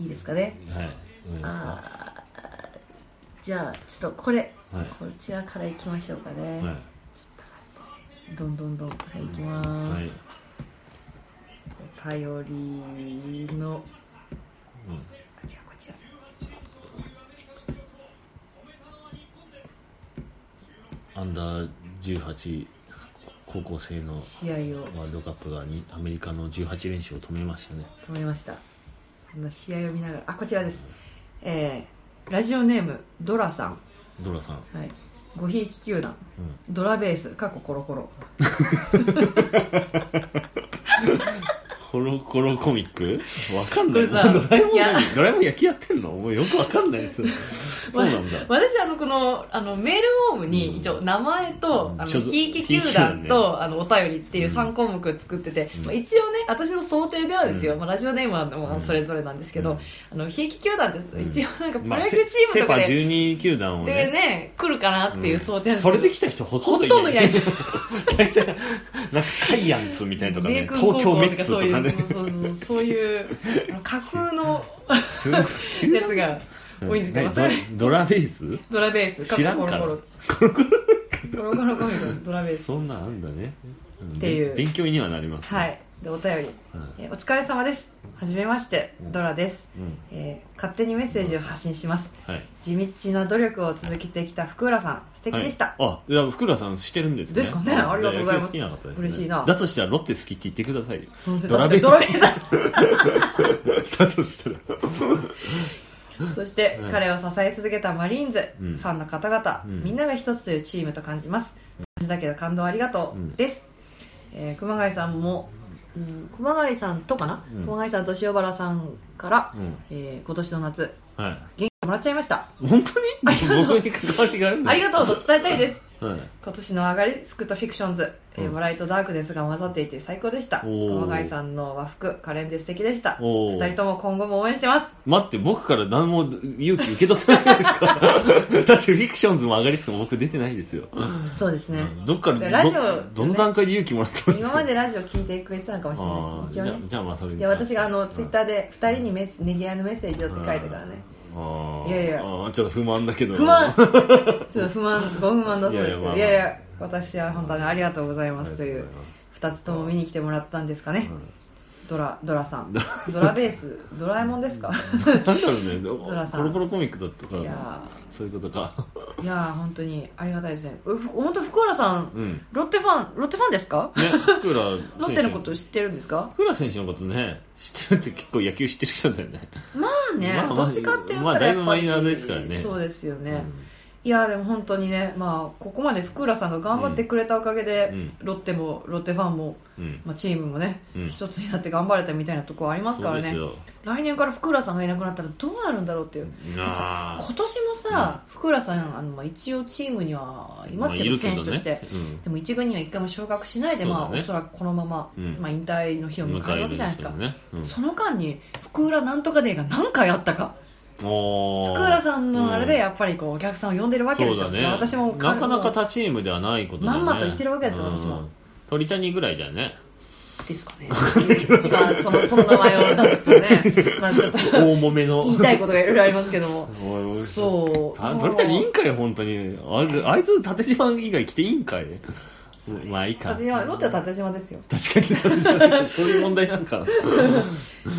いいですかね。お願いあーじゃあちょっとこれ、はい。こちらからいきましょうかね、はい。どんどんどんはいいきます、はい。お便りの。うん。あ違うこちら。アンダー18高校生の試合を。ワールドカップがにアメリカの18連勝を止めましたね。止めました。今試合を見ながらあこちらです。えー、ラジオネームドラさん。ドラさん。はい。ごひいき球団うん。ドラベース過去コロコロ [LAUGHS] コロコロコミック？わかんない。これさドラえもんいや。何ドラえもん野球やってんの？もうよくわかんないやつ。そうなんだ。私あのこのあのメールフォームに一応名前と、あのうん所属ひいき球団ひいき球団と、あのお便りっていう3項目作ってて、うん。まあ、一応ね私の想定ではですよ、うん。まあ、ラジオネームはまうそれぞれなんですけど、うん。あのひいき球団ってうん。一応なんかプロまあ野球チームとかで,、セセパ12球団をでね。ね来るかなっていう想定なんですそけどれで来た人ほとんどいほとんどいない [LAUGHS] 大体、なんかカイアンツみたいなとかね、米軍東京メッツとかういうそうそうそういう架空のやつが多いんですけど、うんそれドラベース？ドラベース知らんから。コロコロコロコロコロコミックドラベースそんなんあんだね。んっていう勉強にはなりますね。はい。で、お便り。えーお疲れ様です。はじめまして、うんドラです、うん。えー勝手にメッセージを発信します。はい。地道な努力を続けてきた福浦さん、素敵でした。はい、あ、いや、福浦さんしてるんですね。ですかねありがとうございますじゃあ野球好きな方ですね。嬉しいなだとしたらロッテ好きって言ってくださいよ。本当にドラベドラベースだとしたら。そして、はい彼を支え続けたマリーンズ、うんファンの方々、うんみんなが一つというチームと感じます。同じだけど感動ありがとう、うんです。えー熊谷さんも、うん熊谷さんとかな、うん熊谷さんと塩原さんから、うん。えー今年の夏、はい。元気もらっちゃいました。本当に？ありがとう関わりがあるありがとうと伝えたいです。はい。今年の上がりスクとフィクションズ、えーうん笑いとダークネスが混ざっていて最高でした。熊谷さんの和服、可憐で素敵でした。二人とも今後も応援してます。待って、僕から何も勇気受け取ってないですか？[LAUGHS] だってフィクションズも上がりつつも僕出てないですよ。そうですね。うんどっからでラジオど、どの段階で勇気もらったんですか？今までラジオ聞いてくれてたのかもしれあないーです。一応ね。じゃあじゃあまあそれにで、私があの、うんツイッターで二人にメッセネギアのメッセージをって書いてからね。いやいや。ちょっと不満だけど。不満。[LAUGHS] ちょっと不満、ご不満だそうですけど。いやいやまあまあ。いやいや、私は本当にありがとうございますという。ありがとうございます、二つとも見に来てもらったんですかね。うんドラ、ドラさんド。ドラベース、ドラえもんですか？なんだろうね、[LAUGHS] ラさんコロコロコミックだったかいやら、そういうことか。いやー、本当にありがたいですね。本当、福浦さん、うん。ね、ロッテファン、ロッテファンですか？福浦 [LAUGHS] ロッテのこと知ってるんですか？福浦選手のことね、知ってるって結構野球知ってる人だよね。まあね、まあまあどっちかって言ったまあらやっぱり、だいぶマイナーですからねそうですよね。うんいやーでも本当にね、まあ、ここまで福浦さんが頑張ってくれたおかげで、うんロッテも、ロッテファンも、うん。まあ、チームもね、うん一つになって頑張れたみたいなところありますからね。来年から福浦さんがいなくなったらどうなるんだろうっていう。今年もさ、福浦さん、あのまあ、一応チームにはいますけど、まあいる選手として。うんでも一軍には一回も昇格しないで、ねまあ、おそらくこのまま、うんまあ、引退の日を迎えるわけじゃないですか。ねうんその間に、福浦なんとかデーが何回あったか。福浦さんのあれでうんやっぱりこうお客さんを呼んでるわけですよ。そうだね。私もなかなか他チームではないことだね。まんまと言ってるわけですよ私もうん。鳥谷ぐらいだよね。ですかね。今、その、その名前を出すとね、[LAUGHS] まあちょっと、大揉めの。言いたいことがいろいろありますけども。そうあ鳥谷いいんかい、本当に。あれあいつ、縦島以外来ていいんかい。まあいいか。縦島、ロッテは縦島ですよ。確かに、[LAUGHS] そういう問題なんかな。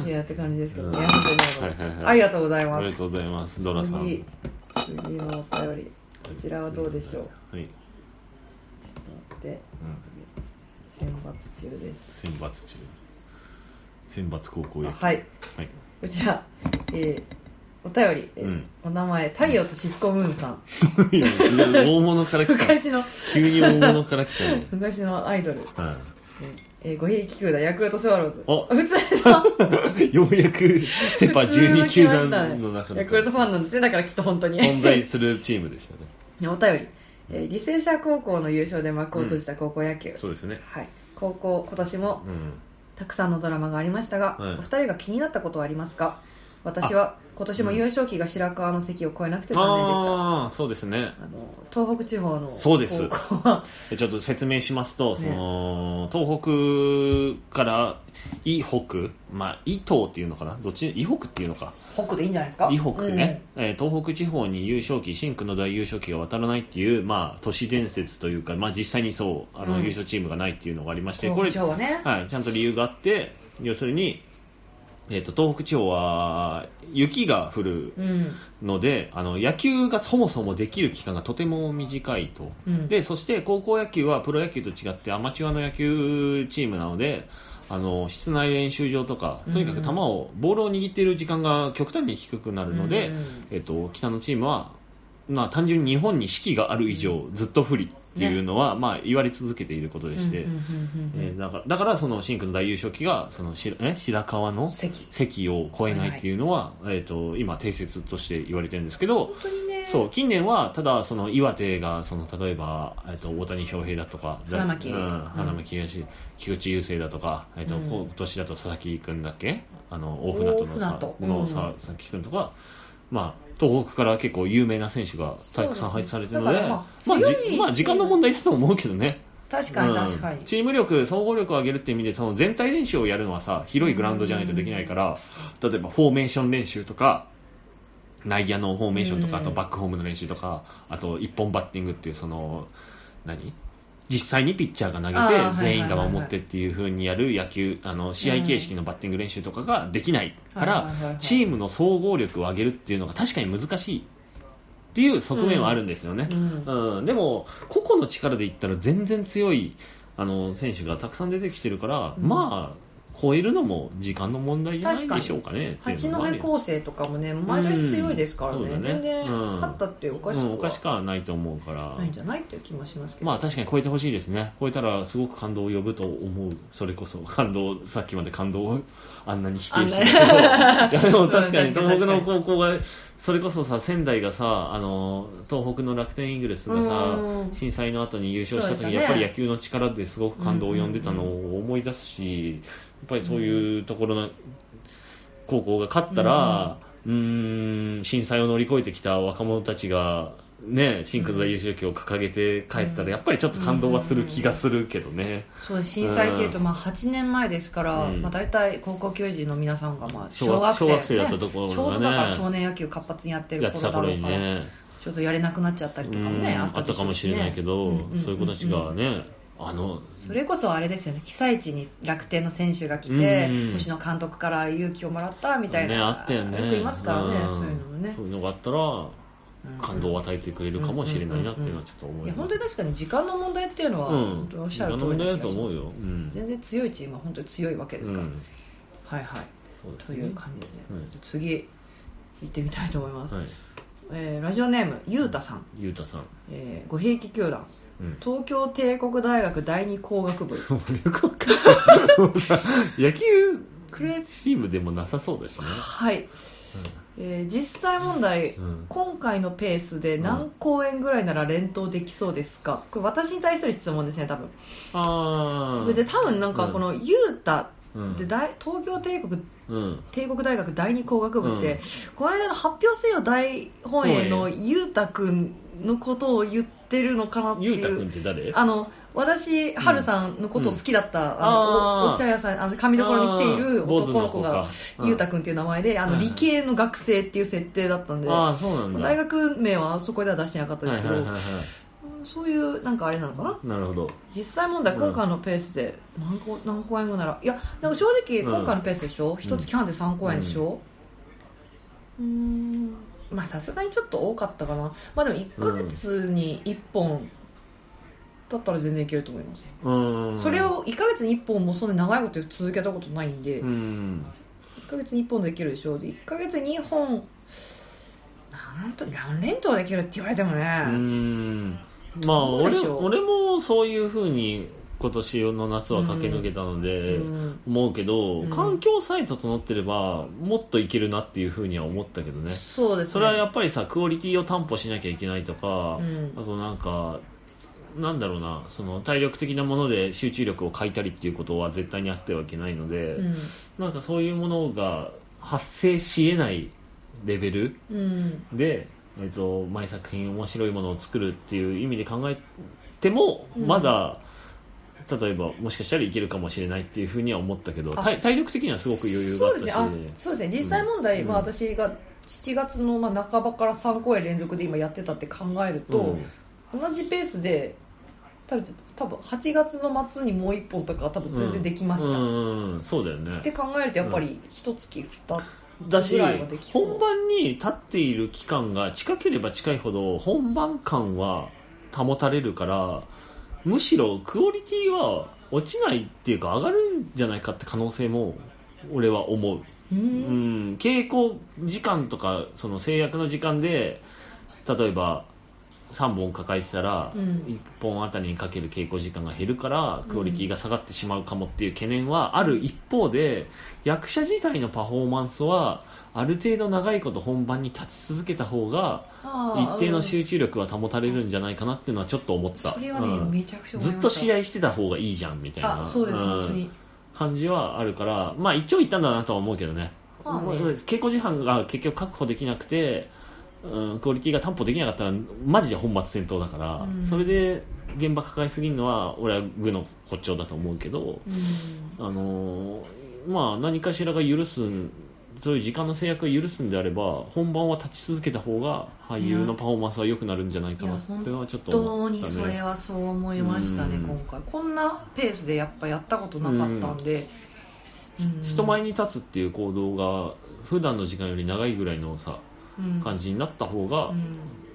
いや、って感じですけど、ね、ありがとうございます。ありがとうございます、ドラさん。次、次のお便り。こちらはどうでしょう。はい。ちょっと待って、選抜中です。選抜中。選抜高校野球。はい。はい。こちら、えー、お便り、えーうんお名前、太陽とシスコムーンさん。[LAUGHS] いや大物から来た。昔の、急に大物から来たね。[LAUGHS] 昔のアイドル。はい。えー、五匹球団ヤクルトスワローズ。お普通の、[LAUGHS] ようやくセ・パ12球団の中でヤクルトファンなんですね、だからきっと本当に。存在するチームでしたね。お便り。えー、履正社高校の優勝で幕を閉じた高校野球。そうですね。はい。高校、今年もうん。たくさんのドラマがありましたが、はいお二人が気になったことはありますか？私は今年も優勝旗が白川の関を越えなくて残念でした。ああ、そうですね。あの東北地方のそうです。高校は、[LAUGHS] でちょっと説明しますと、ね。その東北から伊北、まあ、伊東っていうのかな、どっち、伊北っていうのか、北でいいんじゃないですか？伊北ね、えー東北地方に優勝旗、真空の大優勝旗が渡らないっていう、まあ、都市伝説というか、まあ、実際にそう、あの、うん。優勝チームがないっていうのがありまして、東これ、北地方はね。はい、ちゃんと理由があって、要するに、えっ、と、東北地方は雪が降るうん。ので、あの、野球がそもそもできる期間がとても短いと。うんで、そして高校野球はプロ野球と違ってアマチュアの野球チームなので、あの、室内練習場とか、とにかく球を、ボールを握っている時間が極端に低くなるので、うんえっと、北のチームは、まあ、単純に日本に四季がある以上、ずっと不利っていうのは、まあ、言われ続けていることでして、だから、だからその、真空の大優勝旗が、その、しえ白川の関。席を超えないっていうのは、えっ、と、今、定説として言われてるんですけど本、当にね。そう、近年は、ただ、その、岩手が、その、例えば、えっ、と、大谷翔平だとか、花巻。うん、花巻東、菊池雄星だとか、えっ、と、うん。今年だと佐々木君だっけ？あの、大船渡のさうん。佐々木君とか、まあ、東北から結構有名な選手がたくさん配置されてるので、まあ、まあ強いじまあ、時間の問題だと思うけどね。確かに確かに。うんチーム力、総合力を上げるって意味で、その全体練習をやるのはさ、広いグラウンドじゃないとできないから、例えばフォーメーション練習とか、内野のフォーメーションとか、うん。あとバックホームの練習とか、あと一本バッティングっていう、その、何？実際にピッチャーが投げて、全員が守ってっていう風にやる野球、あの、試合形式のバッティング練習とかができないからチームの総合力を上げるっていうのが確かに難しいっていう側面はあるんですよね。うん。うん、でも、個々の力で言ったら全然強いあの選手がたくさん出てきてるから、うん。まあ、超えるのも時間の問題じゃないでしょうかね。八戸構成とかもね、毎年強いですからね、うんね全然うん勝ったっておかしくうんおかしはくはないと思うから。ないんじゃないっていう気もしますけど。まあ確かに超えてほしいですね。超えたらすごく感動を呼ぶと思う。それこそ感動、さっきまで感動をあんなに否定してたけど。[LAUGHS] いやでも [LAUGHS] 確かに東北の高校がそれこそさ、仙台がさ、あの、東北の楽天イーグルスがさうん、震災の後に優勝した時に、やっぱり野球の力ですごく感動を呼んでたのを思い出すし、ぱりそういうところの高校が勝ったら、うーん、震災を乗り越えてきた若者たちが、ね、真空大優勝旗を掲げて帰ったら、やっぱりちょっと感動はする気がするけどね。そう震災っていうと、まあ、8年前ですから、うん。まあ、大体高校球児の皆さんがまあ小小学生,、小学生だったところがね。ちょうどだから少年野球活発にやってる頃だろうから、ね。ちょっとやれなくなっちゃったりとかもね、うん。あったかもしれないけど、んんん。そういう子たちがね、あの、それこそあれですよね。被災地に楽天の選手が来て、うん星野監督から勇気をもらったみたいな、ね、あったよね。よくいますからね、ん。そういうのもね。そういうのがあったら、感動を与えてくれるかもしれないなっていうのはちょっと思います。本当に確かに時間の問題っていうのは、うん。本当におっしゃる通りだと思うよ。うん。全然強いチームは本当に強いわけですから、うんはいはい。そうですという感じですね、はい。次行ってみたいと思います、えはい。ーラジオネームゆうたさん、ゆうたさん。えー、ごひいき球団。うん。東京帝国大学第二工学部。[LAUGHS] もうよくわかんない。野球クレチームでもなさそうですね。はい、えー実際問題、うん。今回のペースで何公演ぐらいなら連投できそうですか、これ私に対する質問ですね多分。ああ。で多分なんかこのゆうたうん、で大東京帝国うん。帝国大学第二工学部って、うん。この間の発表せよ大本営のゆうたくんのことを言ってるのかなっていう。ゆうたくんって誰？あの私、はるさんのことを好きだった、あのあー。おお茶屋さん、あの髪所に来ている男の子がゆうたくんっていう名前で、あの理系の学生っていう設定だったんで、ああ、そうなんだ。大学名はそこでは出してなかったですけど、はいはいはいはそういうなんかあれなのかな？い。なるほど。実際問題、うん今回のペースで何個何公演後なら、いや、でも正直、うん。今回のペースでしょ、一月半で3公演でしょ、うーん、まあさすがにちょっと多かったかな、まあでも1ヶ月に1本だったら全然いけると思います。うん。それを1ヶ月に1本もそんなに長いこと続けたことないんで、うん。1ヶ月に1本できるでしょ、で1ヶ月に2本、なんと何連投できるって言われてもね。うん。まあ、俺俺もそういうふうに今年の夏は駆け抜けたので、うん。思うけど、うん。環境さえ整ってれば、もっといけるなっていうふうには思ったけどね。そうですね。それはやっぱりさ、クオリティを担保しなきゃいけないとか、うん。あとなんか、なんだろうな、その体力的なもので集中力を欠いたりっていうことは絶対にあってはいけないので、うん。なんかそういうものが発生し得ないレベルうん。で、えっと毎作品面白いものを作るっていう意味で考えても、うん。まだ例えばもしかしたらいけるかもしれないっていうふうには思ったけどあ体体力的にはすごく余裕があったし。そうですね、ね。実際問題、うん。まあ、私が7月のまあ半ばから3公演連続で今やってたって考えると、同じペースで多分多分8月の末にもう1本とか多分全然できました、うん。うんうんそうだよね。って考えるとやっぱり一月2だしつぐらいはできそう。本番に立っている期間が近ければ近いほど本番感は保たれるからむしろクオリティは落ちないっていうか上がるんじゃないかって可能性も俺は思う、ううんん、稽古時間とかその制約の時間で例えば3本抱えてたら、うん。1本あたりにかける稽古時間が減るからクオリティが下がってしまうかもっていう懸念はある。一方で役者自体のパフォーマンスはある程度長いこと本番に立ち続けた方が一定の集中力は保たれるんじゃないかなっていうのはちょっと思った。それはね、うん。めちゃくちゃ思いずっと試合してた方がいいじゃんみたいな感じはあるからまあ一長一短だなとは思うけどね。まあね。稽古時間が結局確保できなくて、うん、クオリティが担保できなかったらマジで本末転倒だから、うん。それで現場抱えすぎるのは俺は具の骨頂だと思うけど、うん。あのーまあ何かしらが許すそういう時間の制約が許すんであれば本番は立ち続けた方が俳優のパフォーマンスは良くなるんじゃないかなっていうのはちょっとね。本当にそれはそう思いましたね、うん。今回。こんなペースでやっぱやったことなかったんで、うん。人前に立つっていう行動が普段の時間より長いぐらいのさうん感じになった方がうん。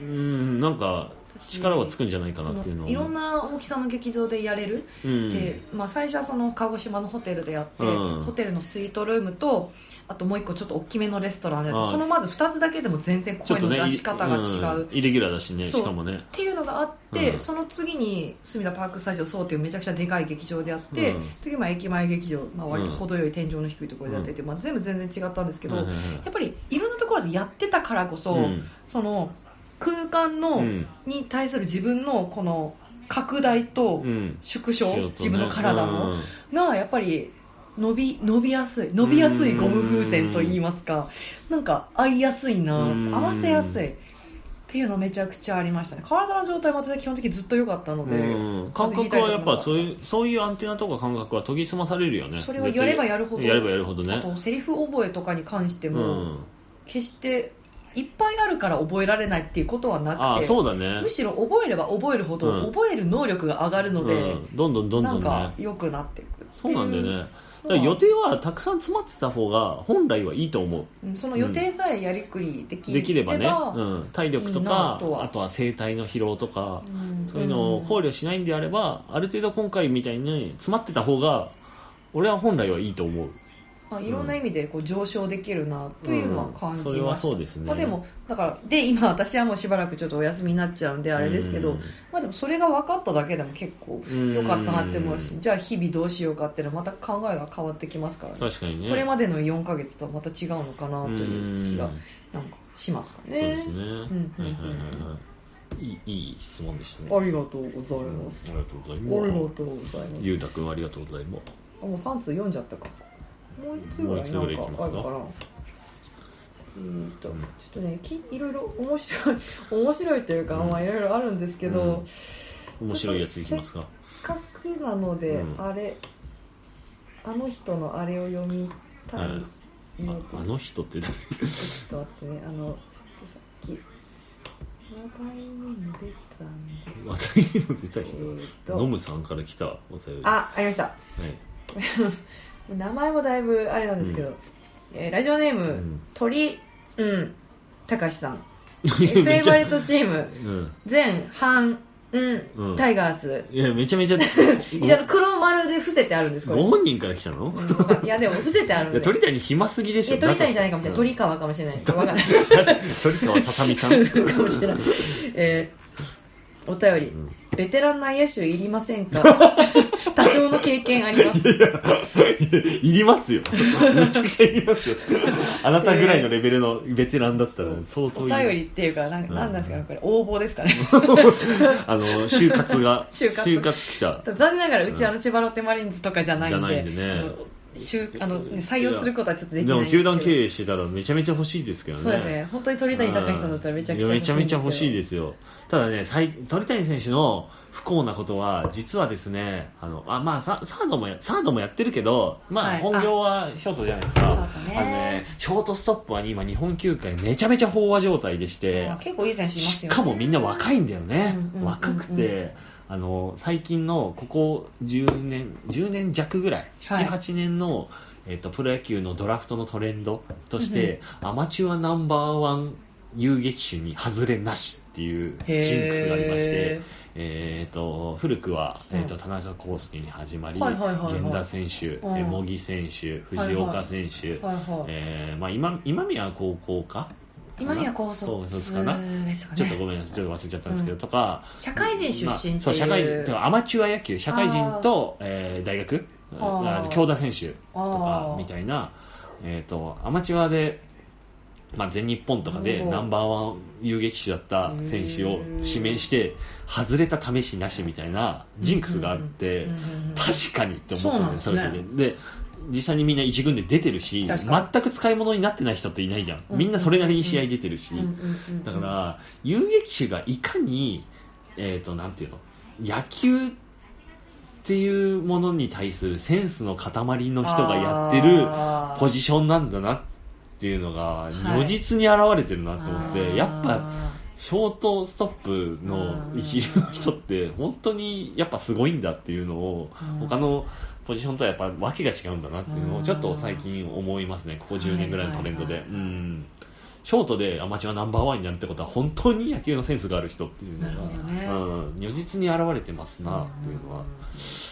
うんなんか力はつくんじゃないかなっていうのいろんはな大きさの劇場でやれる。うん。で、まあ、最初はその鹿児島のホテルでやって、うん。ホテルのスイートルームとあともう一個ちょっと大きめのレストランでそのまず2つだけでも全然声の出し方が違う、ん。イレギュラーだしねしかもね。っていうのがあって、うん。その次に隅田パークスタジオそうっていうめちゃくちゃでかい劇場であって、うん。次まあ駅前劇場、まあ、割と程よい天井の低いところでやってて、まあ、全部全然違ったんですけど、やっぱりいろんなところでやってたからこそ、うん。その空間の、うん。に対する自分のこの拡大とうん。縮小、うとね。自分の体の、うん。がやっぱり伸び伸びやすい伸びやすいゴム風船といいますかなんか合いやすいなうん。合わせやすい。っていうのめちゃくちゃありましたね。体の状態も私は基本的にずっと良かったので、うん。感覚はやっぱそういうそういうアンテナとか感覚は研ぎ澄まされるよね。それはやればやるほど。やればやるほどね。あとセリフ覚えとかに関してうも、ん。決していっぱいあるから覚えられないっていうことはなくてああそうだね。むしろ覚えれば覚えるほど、うん。覚える能力が上がるので、うん。どんどんどんどんなんかね良くなっていくそうなんだよね。だ予定はたくさん詰まってた方が本来はいいと思う。うんその予定さえやりくりできできればね、ばうん、体力とかあとは生体の疲労とか、うん。そういうのを考慮しないんであれば、ある程度今回みたいに詰まってた方が俺は本来はいいと思うまあ、いろんな意味でこう上昇できるなというのは感じました、うん。それはそうですね。まあ、でもだからで今私はもうしばらくちょっとお休みになっちゃうんであれですけど、うん。まあ、でもそれが分かっただけでも結構良かったなって思うし、うん。じゃあ日々どうしようかっていうのはまた考えが変わってきますからね確かにね。これまでの4ヶ月とはまた違うのかなという気がなんかしますかね。いはいはいはい。質問でしたね。ありがとうございます。ありがとうございありがますとうございます。ゆうたくんありがとうございます。あもう3通読んじゃったかもう1通ぐらいもう一通ぐらいなんかかあるかなえーとちょっとねきいろいろ [LAUGHS] 面白い面白いというか、うん。まあいろいろあるんですけど、面白いやついきますか。せっかくなので、うんあれあの人のあれを読みたいはいので、ああの人って誰？ちょっと待ってねあのちょっとさっき話題にも出たんです話題にも出たえ人ノムさんから来たお便り。あありました。はい [LAUGHS] 名前もだいぶあれなんですけど、うん。えーラジオネーム、うん。鳥うんたかしさん。[LAUGHS] めフェイバリットチームうん。全半うん、うん。タイガース。いやめちゃめちゃ。[LAUGHS] 一応黒丸で伏せてあるんですこれ。ご本人から来たの？うんいやでも伏せてあるんで。いや鳥谷暇すぎでしょ。いや鳥谷じゃないかもしれない、うん鳥川かもしれない。わかんない鳥川ささみさん。[LAUGHS] かもしれない、えーお便り、うん。ベテラン内野手いりませんか？[LAUGHS] 多少の経験あります。いりますよ。[LAUGHS] めちゃくちゃいりますよ。あなたぐらいのレベルのベテランだったら相当おいる。便りっていうかなんうん。なんなんですかねこれ。応募ですかね。[LAUGHS] あの、就活が、就活。就活来た。残念ながらうちあの千葉ロッテマリーンズとかじゃないんで。じゃないんでねあの採用することはちょっとできないんですけど球団経営してたらめちゃめちゃ欲しいですけどね。そうですね本当に鳥谷隆さんだったらめちゃくちゃいやめちゃめちゃ欲しいすですよ。ただね、最鳥谷選手の不幸なことは、実はですね、あの、あ、まあ、ササードもや、サードもやってるけど、まあ、はい本業はショートじゃないですか。ショートねあのね、ショートストップは今、日本球界めちゃめちゃ飽和状態でして、あ結構いい選手いますよねしかもみんな若いんだよねうんうんうんう。ん若くて、あの、最近のここ10年、10年弱ぐらい、はい。7、8年の、えっと、プロ野球のドラフトのトレンドとして、アマチュアナンバーワン遊撃手に外れなしっていうジンクスがありましてへ、えっと、古くは、えっと、うん。田中康介に始まり、源田選手、茂木選手、藤岡選手、今宮高校か？今宮高卒ですかね。ちょっとごめんなさい、ちょっと忘れちゃったんですけど、うんとか、社会人出身っていう。まあそう、社会アマチュア野球、社会人と、えー大学、あー。京田選手とかみたいな、えっ、と、アマチュアで、まあ、全日本とかでナンバーワン遊撃手だった選手を指名して、外れた試しなしみたいなジンクスがあって確かにって思ったんです、そうれでで。で実際にみんな一軍で出てるし、全く使い物になってない人っていないじゃん。みんなそれなりに試合出てるし、うんうんうんうんだから、遊撃手がいかに、えっ、と、なんていうの、野球っていうものに対するセンスの塊の人がやってるポジションなんだなっていうのが、はい。如実に現れてるなと思って、あー。やっぱ、ショートストップの一流の人って、本当にやっぱすごいんだっていうのをうん、他のポジションとはやっぱ訳が違うんだなっていうのを、うん。ちょっと最近思いますね、ここ10年ぐらいのトレンドで。うん。ショートでアマチュアナンバーワンになるってことは本当に野球のセンスがある人っていうのなるほどね。が、うん、如実に現れてますなっていうのはうん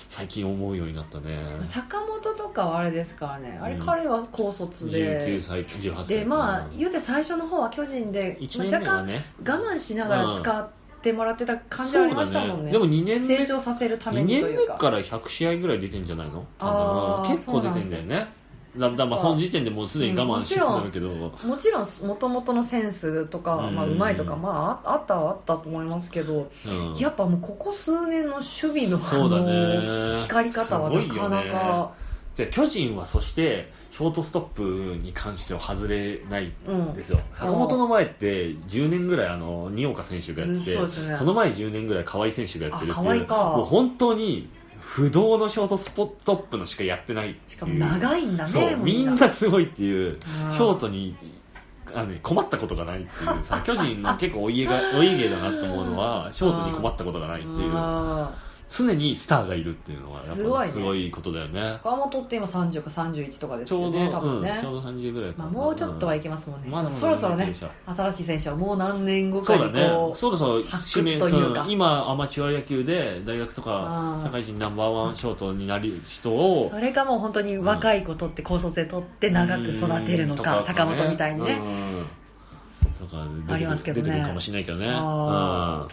最近思うようになったね。坂本とかはあれですからね、あれうん彼は高卒で、19歳、18歳。でまあうん言うて最初の方は巨人で、1まあ、年若干我慢しながら使ってもらってた感じはありましたもんね、ね。でも2年目成長させるため2年にというか、目から100試合ぐらい出てんじゃないの？あ結構出てんだよね。だだまあその時点でもうすでに我慢してたんだけど、もちろんもともとのセンスとか、まあ、うんうまいとか、まあ、ああったはあったと思いますけど、うん。やっぱもうここ数年の守備ののね。光り方はなかなか、じゃあ巨人はそしてショートストップに関しては外れないんですよ、うん。坂本の前って10年ぐらいあの新岡選手がやってて、うんそね。の前10年ぐらい河合選手がやってるっていうもう本当に不動のショートスポットップのしかやってないしかも長いんだねそうみんな。すごいっていううん。ショートにあのね、困ったことがないっていうさ [LAUGHS] 巨人の結構お家がお家芸だなと思うのはショートに困ったことがないっていう。あ常にスターがいるっていうのはやっぱすごいことだよね。ー坂本って今30か31とかですちょうど、よね多分ね、うん、ちょうど30ぐらいかまあ、なもうちょっとはいけますもんね、まだまだそろそろね新しい選手はもう何年後かにそうだこうね、そろそろ発掘というか。ん。今、アマチュア野球で大学とあかー社会人ナンバーワンショートになる人をそれかもう本当に若い子取って高卒で取って長く育てるのか、うん。坂本みたいにね、うんとか出てくるありますけどね。出てくるかもしれないけどね。うん。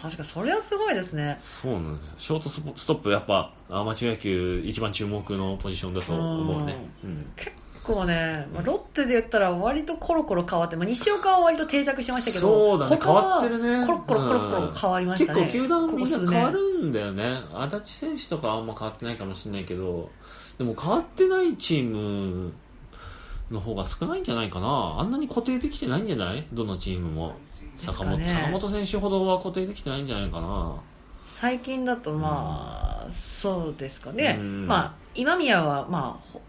確かそれはすごいですね。そうなんですよ。ショートストップ、やっぱアマチュア野球一番注目のポジションだと思うね。うん。結構ね、まあ、ロッテで言ったら割とコロコロ変わって、まあ、西岡は割と定着しましたけどそうだね、変わってるね。コロコロコロコロ変わりましたね、うん。結構球団みんな変わるんだよね。足立選手とかはあんま変わってないかもしれないけど、でも変わってないチームの方が少ないんじゃないかな。あんなに固定できてないんじゃない？どのチームも。坂本、ね坂本選手ほどは固定できてないんじゃないかな。最近だとまあ、そうですかね、うんまあ、今宮はまあほ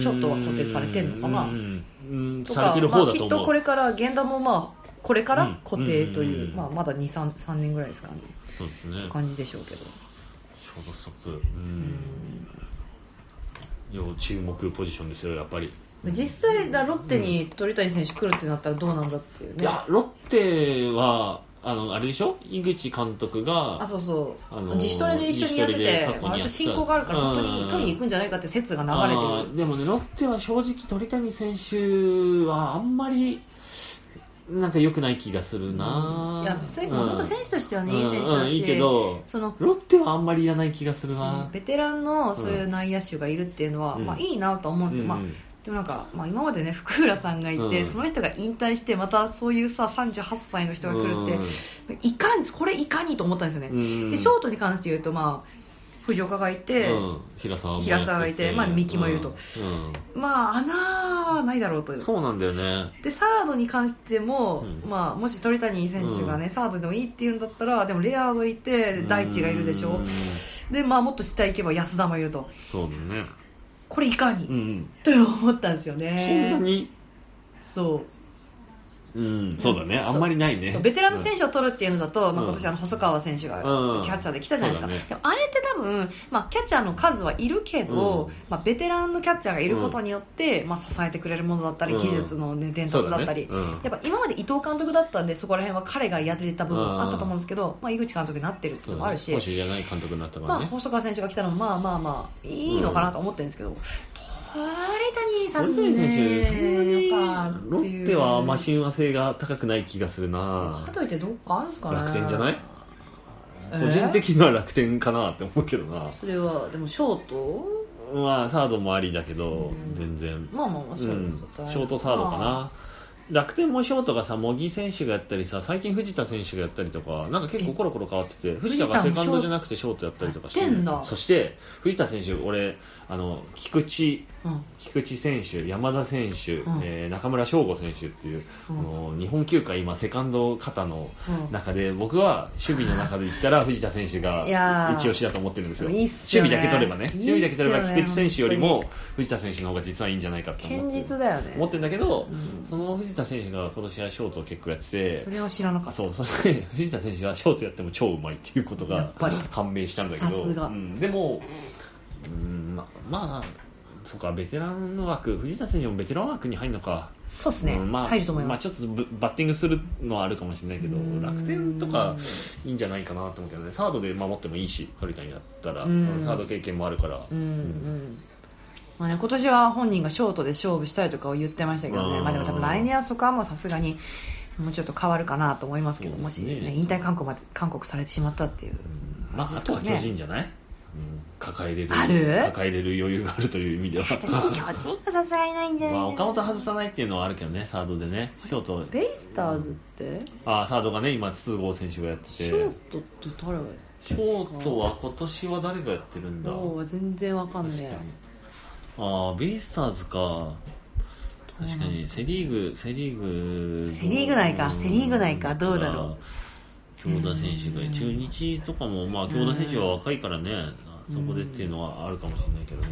ちょっとは固定されてんのかなうんうんとされてるまあ、きっとこれから源田もまあこれから固定という、うんまあ、まだ23 3年ぐらいですかねそうですね。感じでしょうけど、ショートストップ。う。うん要注目ポジションですよ、やっぱり。実際だロッテに鳥谷選手来るってなったらどうなんだっていうね。いや、ロッテは、あの、あれでしょ？井口監督が、あそうそう、あのー自主トレで一緒にやってて割と親交があるから本当に取りに行くんじゃないかって説が流れあてーでもね、ロッテは正直鳥谷選手はあんまり、なんか良くない気がするな。るいやせうん。本当選手としてはねいい選手だし、うん。うんいいけど、そのロッテはあんまりいらない気がするな。ベテランのそういう内野手がいるっていうのは、うん。まあ、いいなと思うんですよ、うん。まあ、でもなんか、まあ、今までね福浦さんがいて、うん。その人が引退してまたそういうさ38歳の人が来るって、いかにこれいかにと思ったんですよね、うん。でショートに関して言うと、まあ、藤岡がいて、うん。平沢がいてまあ三木もいると。うん。まあ穴はないだろうとう。んそうなんだよね。でサードに関しても、うん。まあ、もし鳥谷選手がね、うん。サードでもいいっていうんだったらでもレアードいて大地がいるでしょ。うん。で、まあ、もっと下行けば安田もいると。そうだね。これいかに、うん。と思ったんですよそんなねに、そううん、そうだね。あんまりないね。ベテランの選手を取るっていうのだと、まあ、うん今年あの細川選手がうん。キャッチャーで来たじゃないですか、ね。でもあれって多分、まあ、キャッチャーの数はいるけど、うん。まあ、ベテランのキャッチャーがいることによって、まあ、支えてくれるものだったり、うん。技術の、ね、伝達だったり、ね。うん。やっぱ今まで伊藤監督だったんでそこら辺は彼がやってた部分あったと思うんですけど、まあ、井口監督になってるっていうのもあるし、保守じゃない監督になったかまあ、らね。細川選手が来たのもまあまあまあいいのかなと思ってるんですけど、鳥谷選手、ね。そんなにロッテはあんま親和性が高くない気がするな。かといってどっかあるんですかね。楽天じゃない？え？個人的には楽天かなって思うけどな。それはでもショート？まあ、サードもありだけどうん、全然。まあまあまあそうういんうことはショートサードかな。楽天もショートがさ、茂木選手がやったりさ、最近藤田選手がやったりとか、なんか結構コロコロ変わってて、藤田がセカンドじゃなくてショートやったりとかしてそして、藤田選手、俺、あの、菊池、うん。菊池選手、山田選手、うん。えー中村翔吾選手っていう、うん。あの日本球界今セカンド肩のうん。中で、僕は守備の中で言ったら藤田選手が一押しだと思ってるんですよ。いいね。守備だけ取ればね。いね守備だけ取れば菊池選手よりも藤田選手の方が実はいいんじゃないかって思って。堅実だよね。思ってるんだけど、うん。その藤田選手が今年はショートを結構やっててそ、れは知らなかった。そう、そして藤田選手はショートやっても超うまいっていうことが判明したんだけど、うん。でも、うん、ままあ、そうか、ベテランの枠、藤田選手もベテラン枠に入るのか。そうですね、うんまあ、入ると思います、あ、ちょっとブバッティングするのはあるかもしれないけどうん。楽天とかいいんじゃないかなと思うけどね。サードで守ってもいいし鳥谷だったら、うん。サード経験もあるから、うんうん。まあね、今年は本人がショートで勝負したいとかを言ってましたけどね、うんまあ、でも多分来年はそこはもうさすがにもうちょっと変わるかなと思いますけど、もし、ねね、引退勧告まで勧告されてしまったっていう、まあ、あとは巨人じゃない、抱えれるある？抱えれる余裕があるという意味では。巨人はさすがにないんじゃないまあ岡本外さないっていうのはあるけどねサードでねショートベイスターズって？あサードがね今筒香選手がやってて。ショートって誰がショートは今年は誰がやってるんだ？全然わかんね確かに。ああベイスターズか。確かにセ・リーグセ・リーグセリーグ内か。んセリーグ内か。どうだろ京田選手が中日とかもまあ京田選手は若いからねそこでっていうのはあるかもしれないけどね。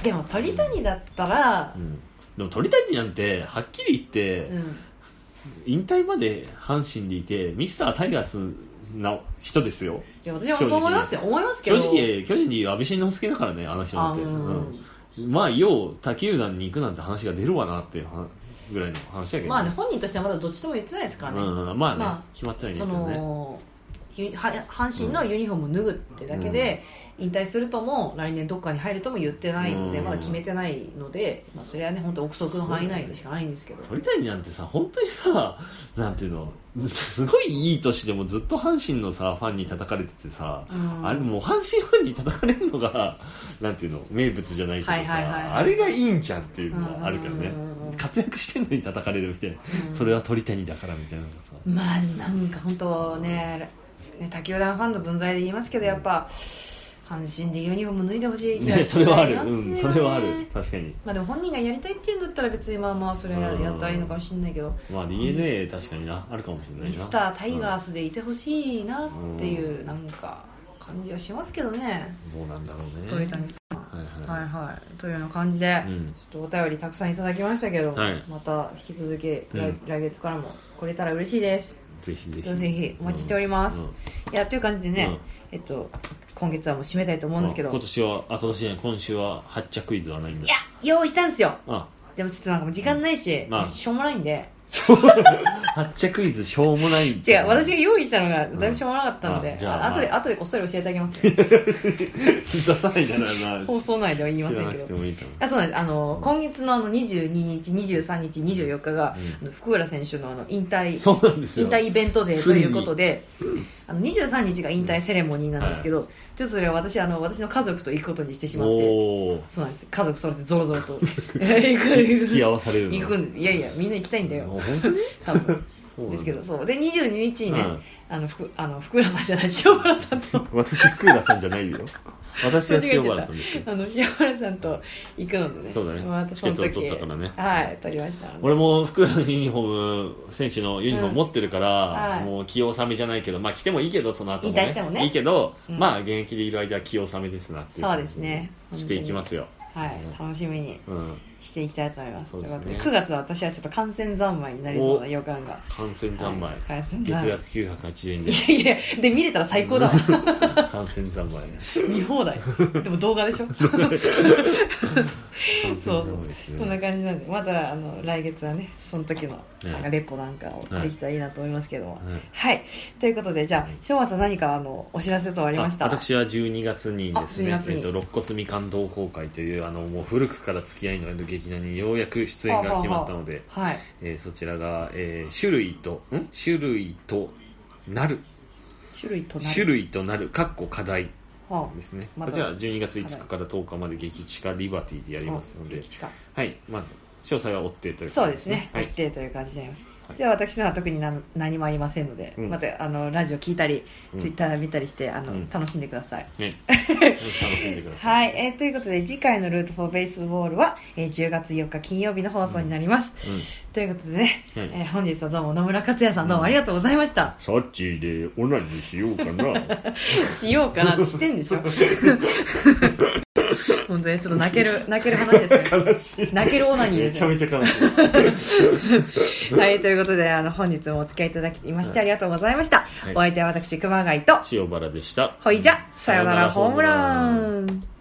えでも鳥谷だったらうん。でも鳥谷なんてはっきり言って、うん。引退まで阪神でいてミスタータイガースな人ですよ。いや私もそう思いますよ。思いますけど。正直巨人でいう安倍晋之助だからねあの人なんて、あうん。うん。まあよう他球団に行くなんて話が出るわなっていう話ぐらいの話だけど、まあね本人としてはまだどっちとも言ってないですからね、うんうん。まあね決まってはいないそけどね阪神のユニフォームを脱ぐってだけで、引退するとも来年どっかに入るとも言ってないので、うん。まだ決めてないので、まあ、それはね本当憶測の範囲内でしかないんですけど、鳥谷なんてさ、本当にさ、なんていうの、すごいいい年でもずっと阪神のさ、ファンに叩かれててさ、うん。あれもう阪神ファンに叩かれるのが、なんていうの、名物じゃないけどさ、あれがいいんじゃんっていうのはあるけどね。うん、活躍してんのに叩かれるみたいな、うん。それは鳥谷だからみたいなまあなんか本当ねね他球団ファンの分際で言いますけどやっぱ阪神でユニフォーム脱いでほしい気がね、それはある、うん、それはある、確かに。まあでも本人がやりたいっていうんだったら別にまあまあそれはやったらいいのかもしれないけど、まあ DNA 確かにな、あるかもしれないな。ミスタータイガースでいてほしいなっていうなんか感じはしますけどね、うんどうなんだろうね。鳥谷さん。はいはい。はいはい、というような感じで、うんちょっとお便りたくさんいただきましたけど、はいまた引き続き来,、うん来月からも来れたら嬉しいです。ぜひぜひ。ぜひお待ちしております。うんうんいやという感じでね、えっと今月はもう締めたいと思うんですけど、あ今年は、あ、今年じゃない、今週は発着クイズはないんだ。いや用意したんですよ。あ、でもちょっとなんかもう時間ないし、まあしょうもないんで。[LAUGHS] 発着クイズしょうもない。違う、私が用意したのがだいぶしょうもなかったので、あじゃあ。あ後で、まあ後でこっそり教えてあげますよ。[LAUGHS] 出さないならな。放送内では言いませんけど。あそうなんです。あの今月のあの22日、23日、24日が、うん。福浦選手のあの引退そうなんですよ。引退イベントデーということで、あの23日が引退セレモニーなんですけど、ちょっとそれは私あの私の家族と行くことにしてしまって。そうなんです。家族それでぞろぞろと。行く [LAUGHS] 付き合わされるの。行くんいやいやみんな行きたいんだよ。あ本当に？多分。ですけどそう。で22日にね、うんあの福あの福浦さんじゃない塩原さんと。私、福浦さんじゃないよ。私は塩原さんですよ。あの塩原さんと行くのでね。そうだね。またその時チケット取ったからね。はい取りました俺も福浦のユニフォーム、選手のユニフォーム持ってるから、はい。もう気を納めじゃないけど、まあ来てもいいけど、その後も、ね。引退してもね。いいけど、うん。まあ現役でいる間は気を納めですなっていうそうですね。していきますよ。はい。楽しみに。うん。していきたいと思います。そうですね。ということで9月は私はちょっと感染三昧になりそうな予感が。感染三昧。はい。月昧。額980円いで。やいやで見れたら最高だわ。[LAUGHS] 感染三昧。見放題。でも動画でしょ？[LAUGHS] そうそう。こんな感じなんでまたあの来月はねその時のうんなんかレポなんかをできたらいいなと思いますけども。はい。はい、ということでじゃあ昭和さん何かあのお知らせとありました？あ私は12月にですねあ12、月に。えっと、肋骨みかん同好会というあのもう古くから付き合いのある劇団にようやく出演が決まったので、はい。えーそちらが、えー種類とん？種類となる。種類となる。種類となるかっこ課題はですね、こちら12月5日から10日まで劇地下リバティでやりますので、激近はい。まあ、詳細は追ってというそうですね、はい一定という感じで。はい。では私のは特に何何もありませんので、うん。またあのラジオ聞いたり、うん。ツイッター見たりしてあの、うん。楽しんでください。ね、[LAUGHS] 楽しんでください。はい、えーということで次回のルートフォーベースボールは、えー10月4日金曜日の放送になります。うんということでね、はいえー本日はどうも野村克也さんどうもありがとうございました。サッチーでオナニーしようかな。[LAUGHS] しようかなってしてんでしょ。[LAUGHS] 本当にちょっと泣ける泣ける話ですね。悲しい。泣けるオナニーめちゃ。めちゃ悲しい。はい、ということであの本日もお付き合いいただきましてありがとうございました。いお相手は私熊谷と。塩原でした。ほいじゃ、さよならホームラン。